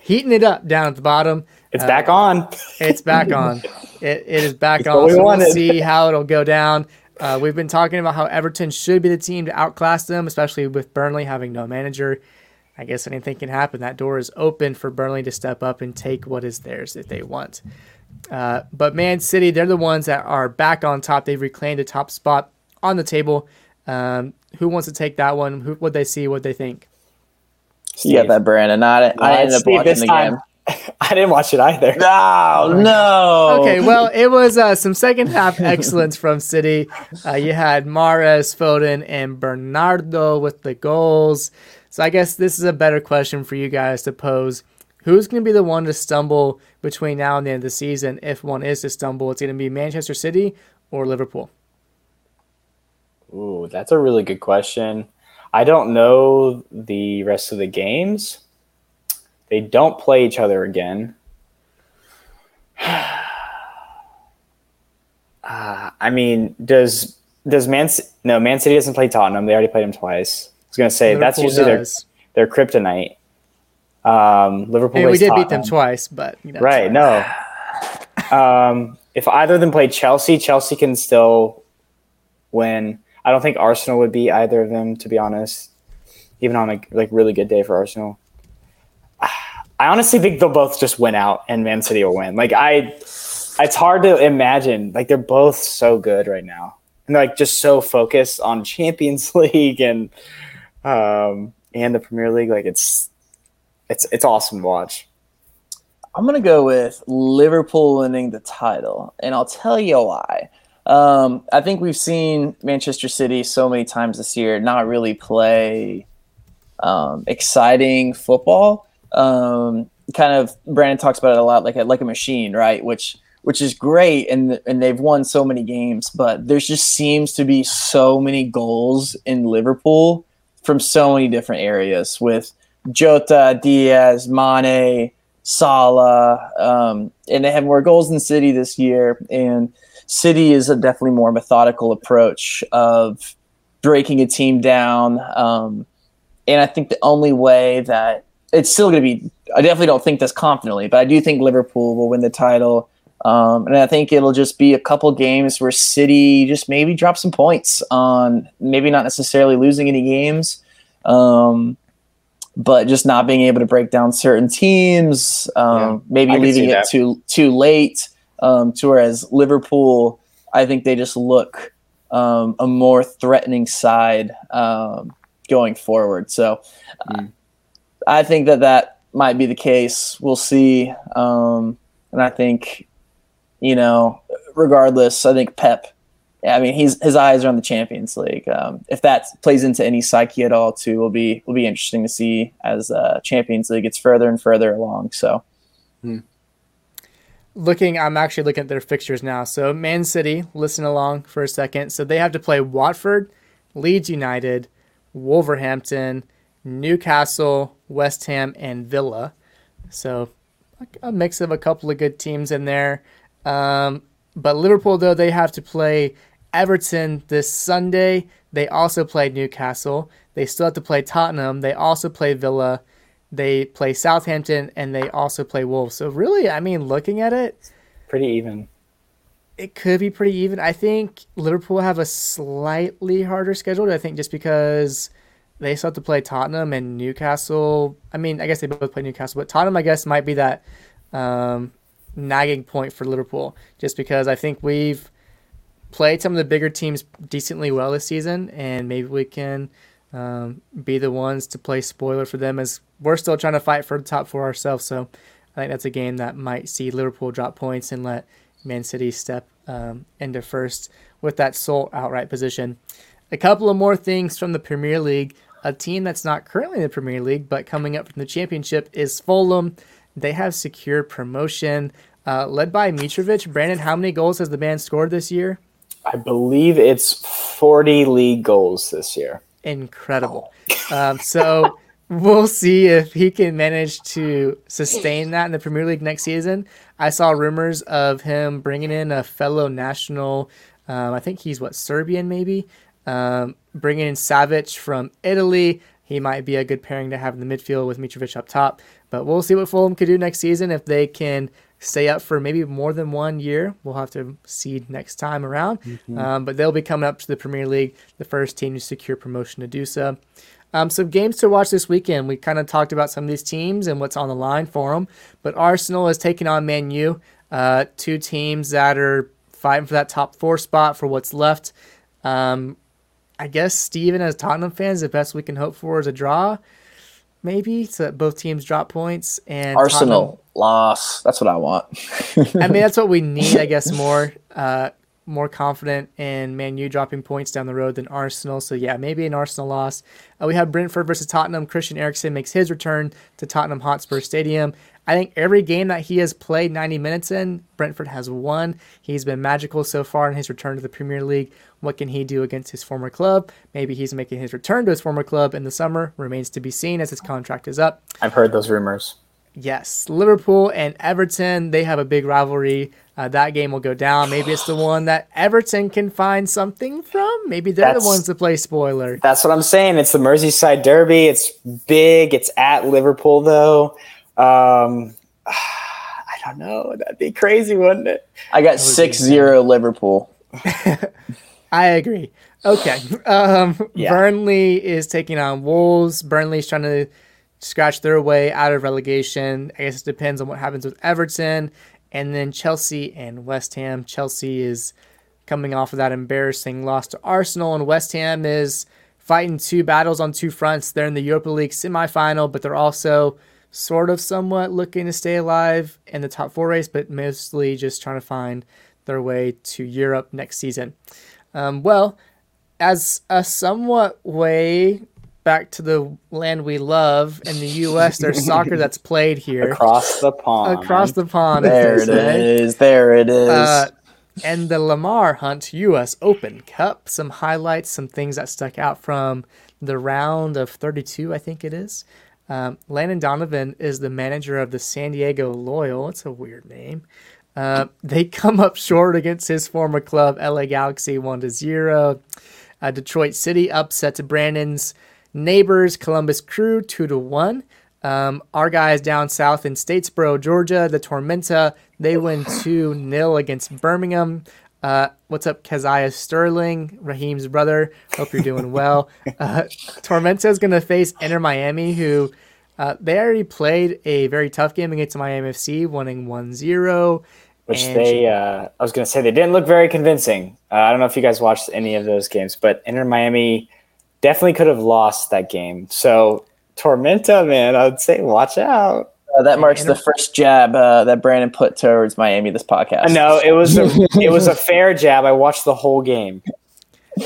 heating it up down at the bottom. It's uh, back on. it's back on. It, it is back on. We so we'll see how it'll go down. Uh, we've been talking about how Everton should be the team to outclass them, especially with Burnley having no manager. I guess anything can happen. That door is open for Burnley to step up and take what is theirs if they want. Uh, but Man City, they're the ones that are back on top. They've reclaimed the top spot on the table. Um, who wants to take that one? Who would they see? What they think? Steve. You got that, Brandon. I, I ended up Steve watching the time. game. I didn't watch it either. No, no. Okay, well, it was uh, some second half excellence from City. Uh, you had Mahrez, Foden, and Bernardo with the goals. So I guess this is a better question for you guys to pose. Who's going to be the one to stumble between now and the end of the season? If one is to stumble, it's going to be Manchester City or Liverpool. Ooh, that's a really good question. I don't know the rest of the games. They don't play each other again. Uh, I mean, does does Man no Man City doesn't play Tottenham? They already played them twice. Was gonna say Liverpool that's usually does. their their kryptonite. Um, Liverpool. Hey, we did Tottenham. beat them twice, but you know, right, no. um, if either of them play Chelsea, Chelsea can still win. I don't think Arsenal would beat either of them, to be honest. Even on a like really good day for Arsenal. I honestly think they'll both just win out and Man City will win. Like I it's hard to imagine. Like they're both so good right now. And like just so focused on Champions League and um and the Premier League. Like it's it's it's awesome to watch. I'm gonna go with Liverpool winning the title, and I'll tell you why. Um, I think we've seen Manchester City so many times this year not really play um, exciting football. Um, kind of Brandon talks about it a lot, like a, like a machine, right? Which which is great, and and they've won so many games, but there just seems to be so many goals in Liverpool from so many different areas with Jota, Diaz, Mane, Salah, um, and they have more goals than City this year. And City is a definitely more methodical approach of breaking a team down. Um, and I think the only way that it's still going to be, I definitely don't think this confidently, but I do think Liverpool will win the title. Um, and I think it'll just be a couple games where City just maybe drop some points on maybe not necessarily losing any games. Um, but just not being able to break down certain teams, um, yeah, maybe leaving it too too late. Um, to whereas Liverpool, I think they just look um, a more threatening side um, going forward. So mm. I think that that might be the case. We'll see. Um, and I think, you know, regardless, I think Pep I mean, he's his eyes are on the Champions League. Um, if that plays into any psyche at all, too, will be will be interesting to see as uh, Champions League gets further and further along. So, hmm. looking, I'm actually looking at their fixtures now. So, Man City, listen along for a second. So they have to play Watford, Leeds United, Wolverhampton, Newcastle, West Ham, and Villa. So, a mix of a couple of good teams in there. Um, but Liverpool, though, they have to play Everton this Sunday. They also play Newcastle. They still have to play Tottenham. They also play Villa. They play Southampton and they also play Wolves. So really, I mean, looking at it, pretty even. It could be pretty even. I think Liverpool have a slightly harder schedule. I think just because they still have to play Tottenham and Newcastle. I mean, I guess they both play Newcastle, but Tottenham, I guess, might be that um, nagging point for Liverpool, just because I think we've played some of the bigger teams decently well this season, and maybe we can um, be the ones to play spoiler for them as we're still trying to fight for the top four ourselves. So I think that's a game that might see Liverpool drop points and let Man City step um, into first with that sole outright position. A couple of more things from the Premier League. A team that's not currently in the Premier League but coming up from the Championship is Fulham. They have secured promotion. Uh, led by Mitrovic. Brandon, how many goals has the band scored this year? I believe it's 40 league goals this year. Incredible. Um, so we'll see if he can manage to sustain that in the Premier League next season. I saw rumors of him bringing in a fellow national. Um, I think he's what Serbian maybe. Um, bringing in Savic from Italy. He might be a good pairing to have in the midfield with Mitrovic up top. But we'll see what Fulham could do next season if they can stay up for maybe more than one year. We'll have to see next time around. Mm-hmm. Um, but they'll be coming up to the Premier League, the first team to secure promotion to do so. Um, some games to watch this weekend. We kind of talked about some of these teams and what's on the line for them. But Arsenal is taking on Man U, uh, two teams that are fighting for that top four spot for what's left. Um, I guess Steven, as Tottenham fans, the best we can hope for is a draw maybe, so that both teams drop points. And Arsenal Tottenham, loss. That's what I want. I mean, that's what we need, I guess. More, uh, more confident in Man U dropping points down the road than Arsenal. So yeah, maybe an Arsenal loss. Uh, we have Brentford versus Tottenham. Christian Eriksen makes his return to Tottenham Hotspur Stadium. I think every game that he has played 90 minutes in, Brentford has won. He's been magical so far in his return to the Premier League. What can he do against his former club? Maybe he's making his return to his former club in the summer. Remains to be seen as his contract is up. I've heard those rumors. Yes, Liverpool and Everton, they have a big rivalry. Uh, that game will go down. Maybe it's the one that Everton can find something from. Maybe they're That's- the ones to play spoiler. That's what I'm saying. It's the Merseyside Derby. It's big. It's at Liverpool, though. Um, I don't know. That'd be crazy, wouldn't it? I got 6 0 Liverpool. I agree. Okay. Um, Yeah. Burnley is taking on Wolves. Burnley's trying to scratch their way out of relegation. I guess it depends on what happens with Everton. And then Chelsea and West Ham. Chelsea is coming off of that embarrassing loss to Arsenal, and West Ham is fighting two battles on two fronts. They're in the Europa League semifinal, but they're also sort of somewhat looking to stay alive in the top four race, but mostly just trying to find their way to Europe next season. Um, well, as a somewhat way back to the land we love in the U.S., there's soccer that's played here Across the pond. across the pond. There it is. There it is. Uh, and the Lamar Hunt U.S. Open Cup. Some highlights, some things that stuck out from the round of 32, I think it is. Um, Landon Donovan is the manager of the San Diego Loyal. It's a weird name. Uh, they come up short against his former club, LA Galaxy, 1 to 0. Uh, Detroit City upset to Brandon's neighbors, Columbus Crew, 2 to 1. Um, our guys down south in Statesboro, Georgia, the Tormenta, they win 2 0 against Birmingham. Uh, what's up, Kazaiah Sterling, Raheem's brother? Hope you're doing well. Uh, Tormenta is going to face Inter Miami, who uh, they already played a very tough game against Miami FC, winning 1 0. Which And they, uh, I was going to say, they didn't look very convincing. Uh, I don't know if you guys watched any of those games, but Inter Miami definitely could have lost that game. So, Tormenta, man, I would say watch out. Uh, that marks the first jab uh, that Brandon put towards Miami this podcast. No, it was a, it was a fair jab. I watched the whole game.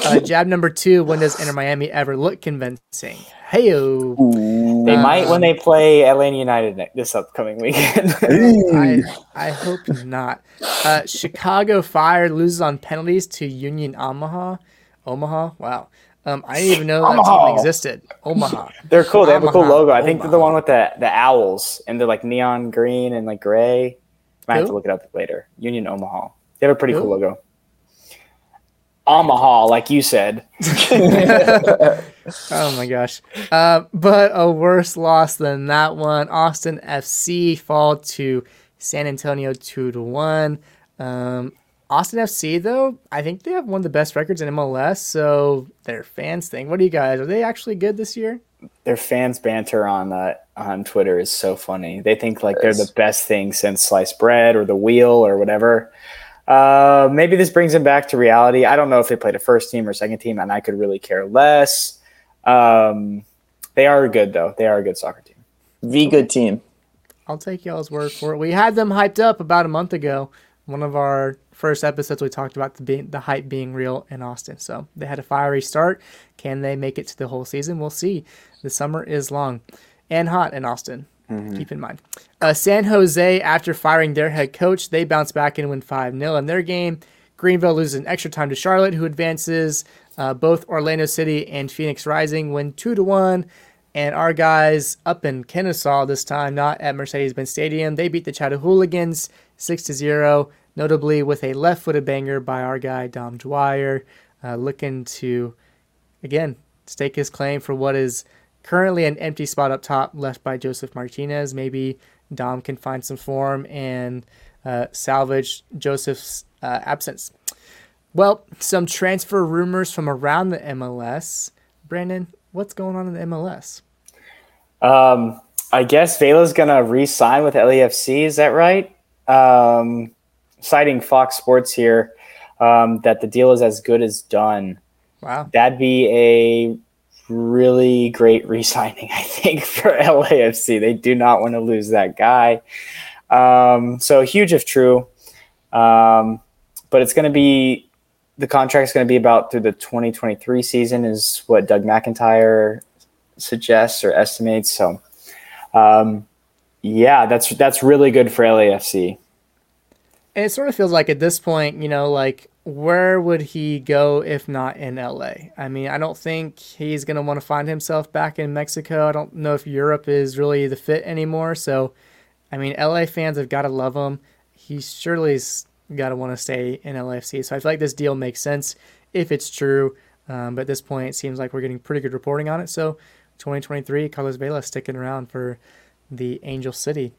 Uh, jab number two when does Inter Miami ever look convincing? Hey, They might when they play Atlanta United this upcoming weekend. I, I hope not. Uh, Chicago Fire loses on penalties to Union Omaha. Omaha? Wow. Um, I didn't even know that Omaha. team existed. Omaha. they're cool. They have a cool logo. I think they're the one with the the owls and they're like neon green and like gray. Might have to look it up later. Union Omaha. They have a pretty Who? cool logo. Omaha, like you said. Oh my gosh. Uh, but a worse loss than that one. Austin FC fall to San Antonio 2 to 1. Um, Austin FC, though, I think they have one of the best records in MLS. So their fans think, what do you guys? Are they actually good this year? Their fans banter on uh, on Twitter is so funny. They think like they're the best thing since sliced bread or the wheel or whatever. Uh, maybe this brings them back to reality. I don't know if they played a first team or second team, and I could really care less. Um, they are good though. They are a good soccer team. V good team. I'll take y'all's word for it. We had them hyped up about a month ago. One of our first episodes, we talked about the being, the hype being real in Austin. So they had a fiery start. Can they make it to the whole season? We'll see. The summer is long and hot in Austin. Keep in mind. Uh, San Jose, after firing their head coach, they bounce back and win 5 0 in their game. Greenville loses in extra time to Charlotte, who advances. Uh, both Orlando City and Phoenix Rising win 2 to 1. And our guys up in Kennesaw this time, not at Mercedes Benz Stadium, they beat the Chatahooligans 6 to 0, notably with a left footed banger by our guy, Dom Dwyer, uh, looking to, again, stake his claim for what is currently an empty spot up top left by Josef Martinez. Maybe Dom can find some form and uh, salvage Josef's uh, absence. Well, some transfer rumors from around the MLS. Brandon, what's going on in the MLS? Um, I guess Vela's gonna re-sign with LAFC. Is that right? Um, citing Fox Sports here, um, that the deal is as good as done. Wow. That'd be a really great re-signing, I think, for LAFC. They do not want to lose that guy. Um, so huge if true. Um, but it's going to be the contract's going to be about through the 2023 season, is what Doug McIntyre suggests or estimates. So, um, yeah, that's that's really good for LAFC. And it sort of feels like at this point, you know, like where would he go if not in LA? I mean, I don't think he's going to want to find himself back in Mexico. I don't know if Europe is really the fit anymore. So I mean, LA fans have got to love him. He surely's got to want to stay in LAFC. So I feel like this deal makes sense if it's true. Um, but at this point, it seems like we're getting pretty good reporting on it. So 2023, Carlos Vela sticking around for the Angel City.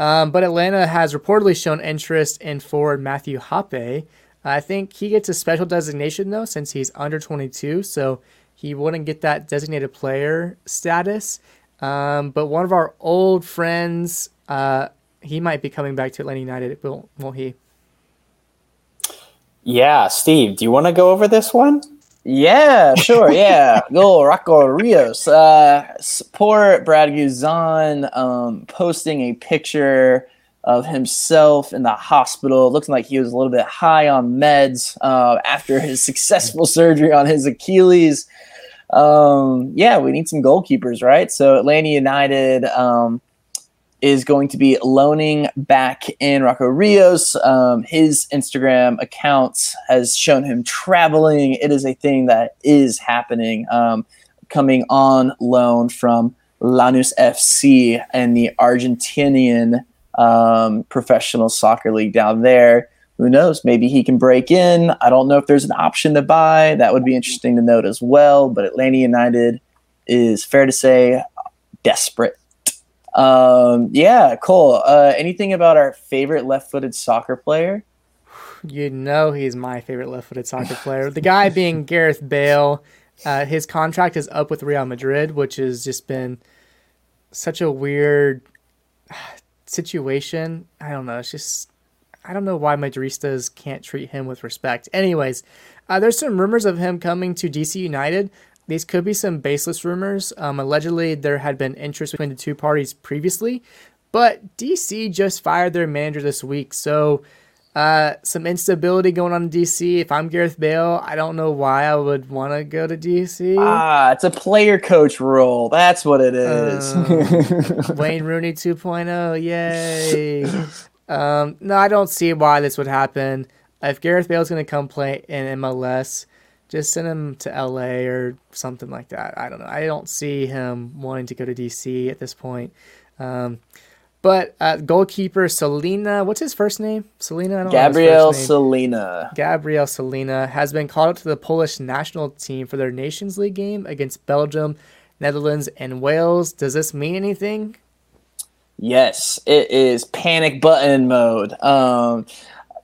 Um, but Atlanta has reportedly shown interest in forward Matthew Hoppe. I think he gets a special designation though, since he's under 22, so he wouldn't get that designated player status. Um, but one of our old friends, uh, he might be coming back to Atlanta United, won't, he? Yeah, Steve, do you want to go over this one? Yeah, sure. Yeah, go Rocco Rios. Uh, support Brad Guzan um, posting a picture of himself in the hospital. looking like he was a little bit high on meds uh, after his successful surgery on his Achilles. Um, yeah, we need some goalkeepers, right? So Atlanta United um, is going to be loaning back in Rocco Rios. Um, his Instagram account has shown him traveling. It is a thing that is happening. Um, coming on loan from Lanús FC and the Argentinian um, professional soccer league down there. Who knows? Maybe he can break in. I don't know if there's an option to buy. That would be interesting to note as well. But Atlanta United is fair to say desperate um, yeah, cool. Uh, anything about our favorite left-footed soccer player? You know he's my favorite left-footed soccer player. The guy being Gareth Bale. Uh, his contract is up with Real Madrid, which has just been such a weird situation. I don't know. It's just I don't know why Madristas can't treat him with respect. Anyways, uh, there's some rumors of him coming to DC United. These could be some baseless rumors. Um, allegedly, there had been interest between the two parties previously, but DC just fired their manager this week. So, uh, some instability going on in DC. If I'm Gareth Bale, I don't know why I would want to go to DC. Ah, it's a player coach role. That's what it is. Um, Wayne Rooney 2.0. Yay. um, no, I don't see why this would happen. If Gareth Bale's going to come play in MLS, just send him to LA or something like that. I don't know. I don't see him wanting to go to DC at this point. Um, but uh, goalkeeper Slonina, what's his first name? Slonina. Gabriel Slonina. Gabriel Slonina has been called up to the Polish national team for their Nations League game against Belgium, Netherlands, and Wales. Does this mean anything? Yes, it is panic button mode. Um,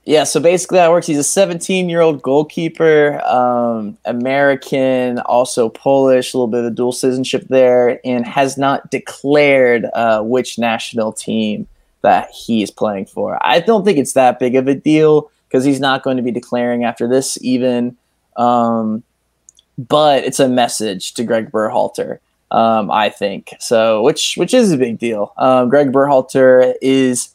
yeah, so basically that works. He's a 17 year old goalkeeper, um, American, also Polish, a little bit of dual citizenship there, and has not declared uh, which national team that he is playing for. I don't think it's that big of a deal because he's not going to be declaring after this, even. Um, but it's a message to Greg Berhalter, um, I think. So, which which is a big deal. Um, Greg Berhalter is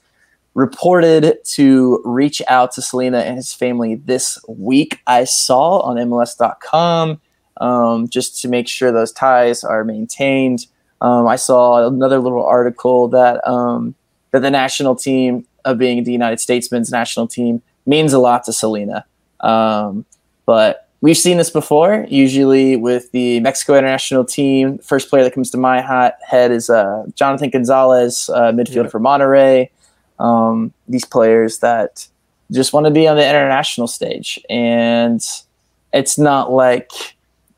reported to reach out to Slonina and his family this week. I saw on MLS.com um, just to make sure those ties are maintained. Um, I saw another little article that um, that the national team of being the United States men's national team means a lot to Slonina. Um, but we've seen this before. Usually with the Mexico international team, first player that comes to my hot head is uh, Jonathan Gonzalez, uh, midfielder for Monterrey um, these players that just want to be on the international stage. And it's not like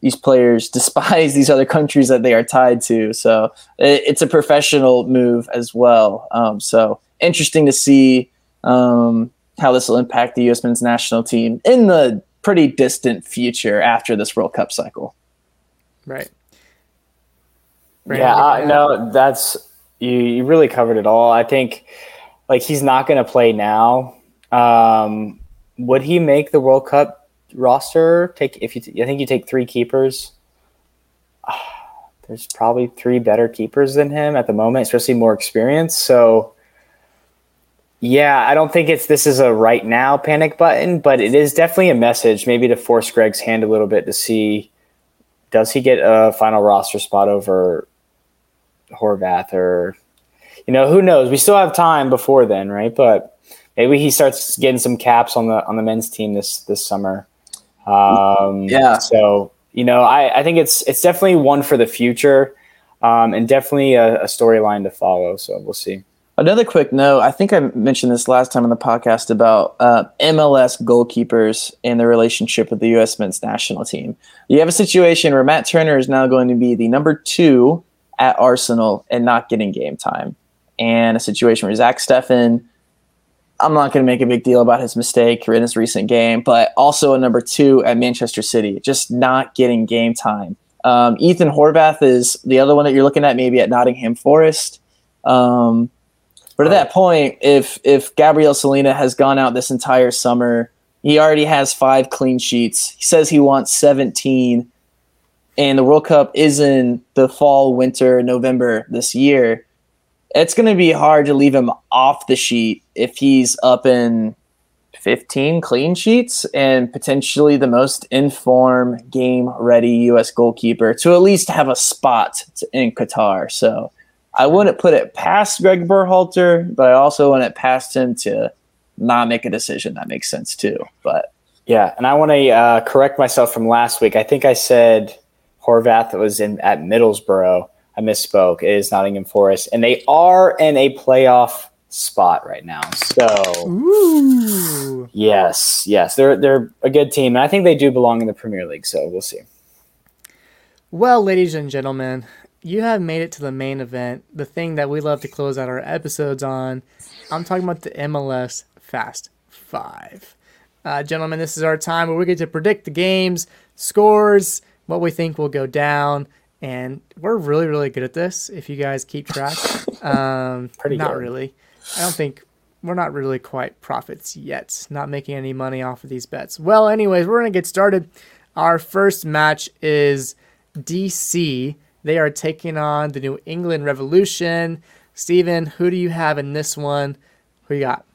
these players despise these other countries that they are tied to. So it, it's a professional move as well. Um, so interesting to see um, how this will impact the U.S. men's national team in the pretty distant future after this World Cup cycle. Right. Brandon, yeah, uh, no, that's you. You really covered it all. I think like he's not going to play now. Um, would he make the World Cup roster? Take if you, t- I think you take three keepers. Uh, there's probably three better keepers than him at the moment, especially more experience. So, yeah, I don't think it's this is a right now panic button, but it is definitely a message, maybe to force Greg's hand a little bit to see does he get a final roster spot over Horvath or you know, who knows? We still have time before then, right? But maybe he starts getting some caps on the on the men's team this this summer. Um, yeah. So you know, I, I think it's it's definitely one for the future, um, and definitely a, a storyline to follow. So we'll see. Another quick note. I think I mentioned this last time on the podcast about uh, MLS goalkeepers and their relationship with the U.S. men's national team. You have a situation where Matt Turner is now going to be the number two at Arsenal and not getting game time, and a situation where Zach Steffen. I'm not going to make a big deal about his mistake in his recent game, but also a number two at Manchester City, just not getting game time. Um, Ethan Horvath is the other one that you're looking at, maybe at Nottingham Forest. Um, but at that point, if if Gabriel Slonina has gone out this entire summer, he already has five clean sheets. He says he wants 17, and the World Cup is in the fall, winter, November this year. It's going to be hard to leave him off the sheet if he's up in 15 clean sheets and potentially the most informed, game ready U.S. goalkeeper to at least have a spot in Qatar. So I wouldn't put it past Greg Berhalter, but I also wouldn't past him to not make a decision that makes sense too. But yeah, and I want to uh, correct myself from last week. I think I said Horvath was in at Middlesbrough. I misspoke. It is Nottingham Forest, and they are in a playoff spot right now. So Ooh. yes, yes, they're they're a good team, and I think they do belong in the Premier League. So we'll see. Well, ladies and gentlemen, you have made it to the main event, the thing that we love to close out our episodes on. I'm talking about the MLS Fast Five. Uh, gentlemen, this is our time where we get to predict the games, scores, what we think will go down, and we're really, really good at this. If you guys keep track, um, Pretty not good. really. I don't think we're not really quite profits yet. Not making any money off of these bets. Well, anyways, we're gonna get started. Our first match is DC. They are taking on the New England Revolution. Steven, who do you have in this one? Who you got?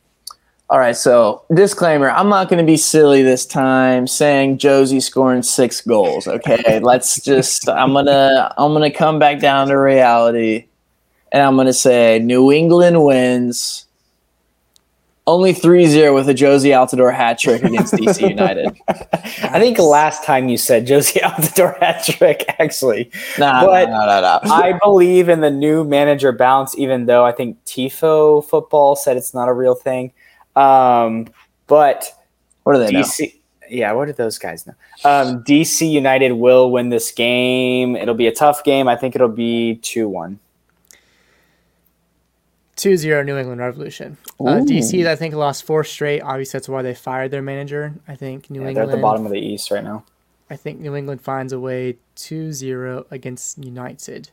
All right, so disclaimer: I'm not going to be silly this time, saying Jozy scoring six goals. Okay, let's just. I'm gonna. I'm gonna come back down to reality, and I'm gonna say New England wins. Only 3-0 with a Jozy Altidore hat trick against DC United. I think last time you said Jozy Altidore hat trick, actually. Nah, But nah, nah, nah. I believe in the new manager bounce, even though I think Tifo football said it's not a real thing. Um, but What do they know? Yeah, what do those guys know? Um, DC United will win this game. It'll be a tough game. I think it'll be 2 1. 2-0 New England Revolution. Uh, DC, I think, lost four straight. Obviously, that's why they fired their manager. I think New Yeah, they're at the bottom of the East right now. I think New England finds a way 2-0 against United.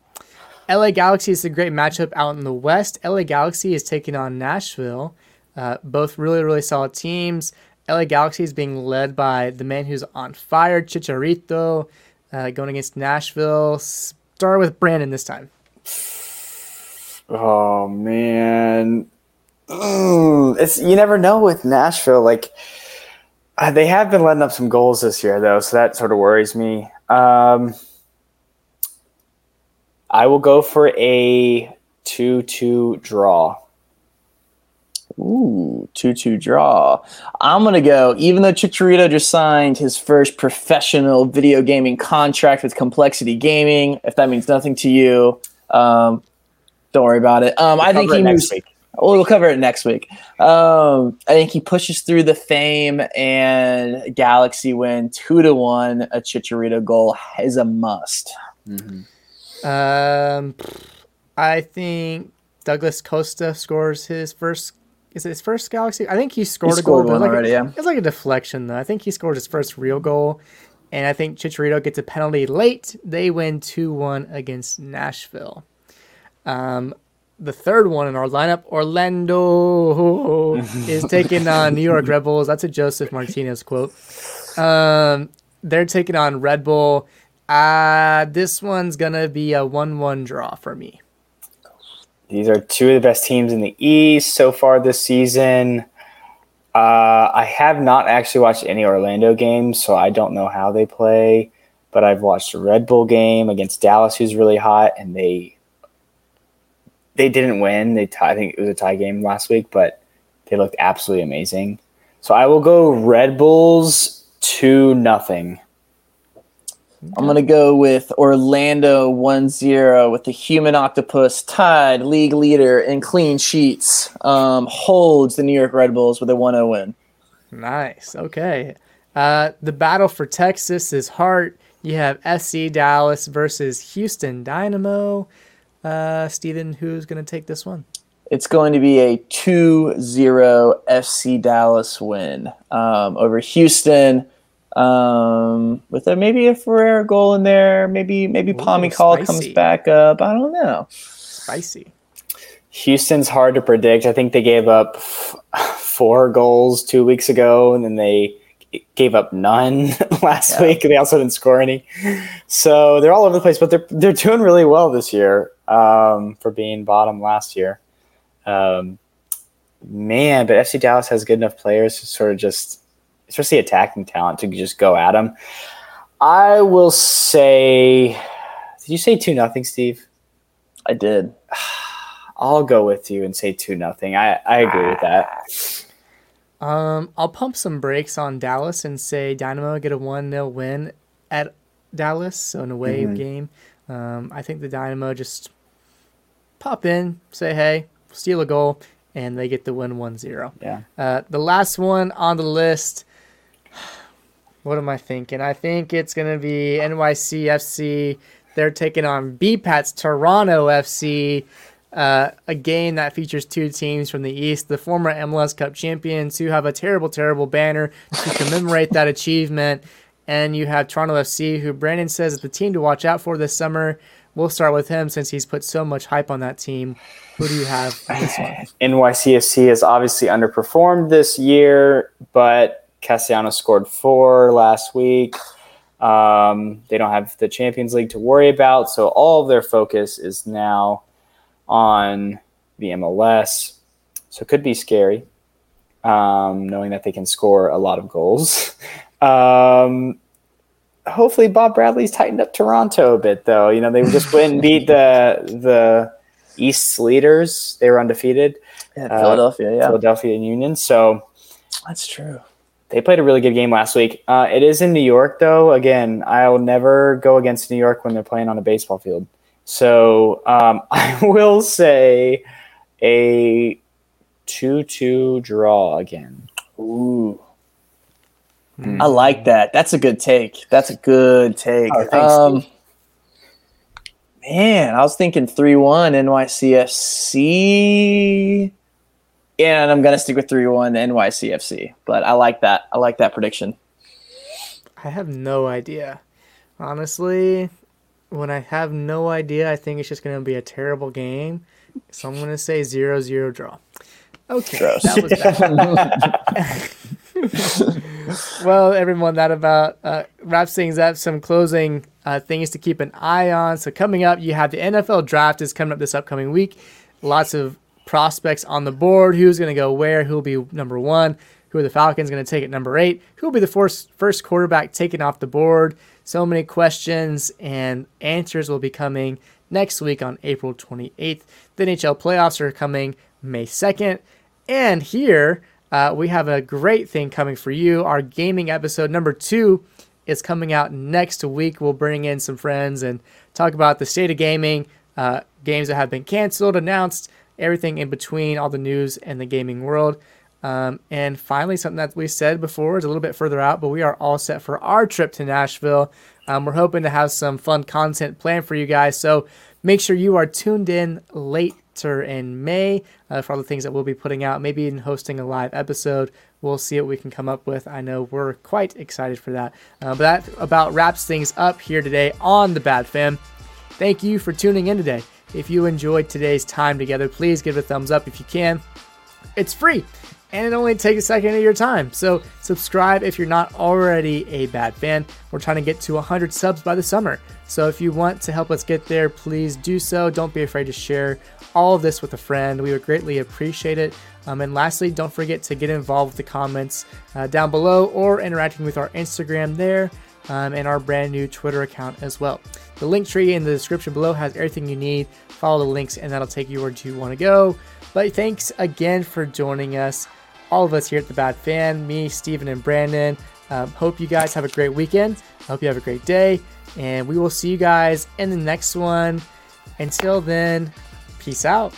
LA Galaxy is a great matchup out in the West. LA Galaxy is taking on Nashville. Uh, both really, really solid teams. LA Galaxy is being led by the man who's on fire, Chicharito, uh, going against Nashville. Start with Brandon this time. Oh man, Mm, it's you never know with Nashville. Like uh, they have been letting up some goals this year, though, so that sort of worries me. Um, I will go for a two-two draw. Ooh, 2 2 draw. I'm going to go, even though Chicharito just signed his first professional video gaming contract with Complexity Gaming, if that means nothing to you, um, don't worry about it. Um, I think Cover he it next moves. week. We'll cover it next week. Um, I think he pushes through the fame and Galaxy win two to one. A Chicharito goal is a must. Um, I think Douglas Costa scores his first. Is it his first Galaxy? I think he scored He a goal. scored but one like already, a, yeah. It's like a deflection though. I think he scored his first real goal, and I think Chicharito gets a penalty late. They win two one against Nashville. Um, the third one in our lineup, Orlando is taking on New York Red Bulls. That's a Josef Martinez quote. Um, they're taking on Red Bull. Uh, this one's gonna be a one-one draw for me. These are two of the best teams in the East so far this season. Uh, I have not actually watched any Orlando games, so I don't know how they play. But I've watched a Red Bull game against Dallas, who's really hot, and they they didn't win. They I think it was a tie game last week, but they looked absolutely amazing. So I will go Red Bulls two nothing. I'm gonna go with Orlando 1-0 with the human octopus tied league leader in clean sheets. Um, holds the New York Red Bulls with a 1-0 win. Nice. Okay. Uh, the battle for Texas is hard. You have FC Dallas versus Houston Dynamo. Uh, Steven, who's going to take this one? It's going to be a 2 0 FC Dallas win um, over Houston. Um, with a, maybe a Ferreira goal in there. Maybe maybe Pomykal comes back up. I don't know. Spicy. Houston's hard to predict. I think they gave up f- four goals two weeks ago, and then they gave up none last yeah. week. They also didn't score any, so they're all over the place. But they're they're doing really well this year um, for being bottom last year. Um, man, but FC Dallas has good enough players to sort of just, especially attacking talent, to just go at them. I will say, did you say two nothing, Steve? I did. I'll go with you and say two nothing. I I agree with that. Um, I'll pump some brakes on Dallas and say Dynamo get a one 0 win at Dallas, so an away mm-hmm. game. Um, I think the Dynamo just pop in, say hey, steal a goal, and they get the win 1-0. Yeah. Uh, the last one on the list. What am I thinking? I think it's gonna be NYCFC. They're taking on BPAT's Toronto FC uh, a game that features two teams from the East, the former MLS Cup champions, who have a terrible, terrible banner to commemorate that achievement. And you have Toronto FC, who Brandon says is the team to watch out for this summer. We'll start with him since he's put so much hype on that team. Who do you have in this one? NYCFC has obviously underperformed this year, but Castellano scored four last week. Um, they don't have the Champions League to worry about, so all of their focus is now on the MLS. So it could be scary, um, knowing that they can score a lot of goals. um, hopefully, Bob Bradley's tightened up Toronto a bit, though. You know, they just went and beat the the East's leaders. They were undefeated. Yeah, Philadelphia, uh, yeah, Philadelphia and Union. So that's true. They played a really good game last week. Uh, it is in New York, though. Again, I will never go against New York when they're playing on a baseball field. So um, I will say a 2 2 draw again. Ooh. Mm. I like that. That's a good take. That's a good take. Oh, thanks, um, man, I was thinking 3 1 NYCFC. And I'm going to stick with 3 1 NYCFC. But I like that. I like that prediction. I have no idea. Honestly, when I have no idea, I think it's just going to be a terrible game. So I'm going to say 0 0 draw. Okay. Gross. That was bad. well, everyone, that about uh, wraps things up. Some closing uh, things to keep an eye on. So, coming up, you have the NFL draft is coming up this upcoming week. Lots of prospects on the board. Who's going to go where? Who will be number one? Who are the Falcons going to take at number eight? Who will be the first, first quarterback taken off the board? So many questions and answers will be coming next week on April 28th. The NHL playoffs are coming May 2nd. And here uh, we have a great thing coming for you. Our gaming episode number two is coming out next week. We'll bring in some friends and talk about the state of gaming, uh, games that have been canceled, announced, everything in between, all the news and the gaming world. Um, and finally, something that we said before is a little bit further out, but we are all set for our trip to Nashville. Um, we're hoping to have some fun content planned for you guys. So make sure you are tuned in later in May uh, for all the things that we'll be putting out, maybe even hosting a live episode. We'll see what we can come up with. I know we're quite excited for that. Uh, but that about wraps things up here today on The Bad Fan. Thank you for tuning in today. If you enjoyed today's time together, please give it a thumbs up if you can. It's free and it only takes a second of your time. So subscribe if you're not already a bad fan. We're trying to get to 100 subs by the summer. So if you want to help us get there, please do so. Don't be afraid to share all of this with a friend. We would greatly appreciate it. Um, and lastly, don't forget to get involved with the comments uh, down below or interacting with our Instagram there um, and our brand new Twitter account as well. The link tree in the description below has everything you need follow the links, and that'll take you where you want to go. But thanks again for joining us, all of us here at The Bad Fan, me, Stephen, and Brandon. Um, hope you guys have a great weekend. hope you have a great day, and we will see you guys in the next one. Until then, peace out.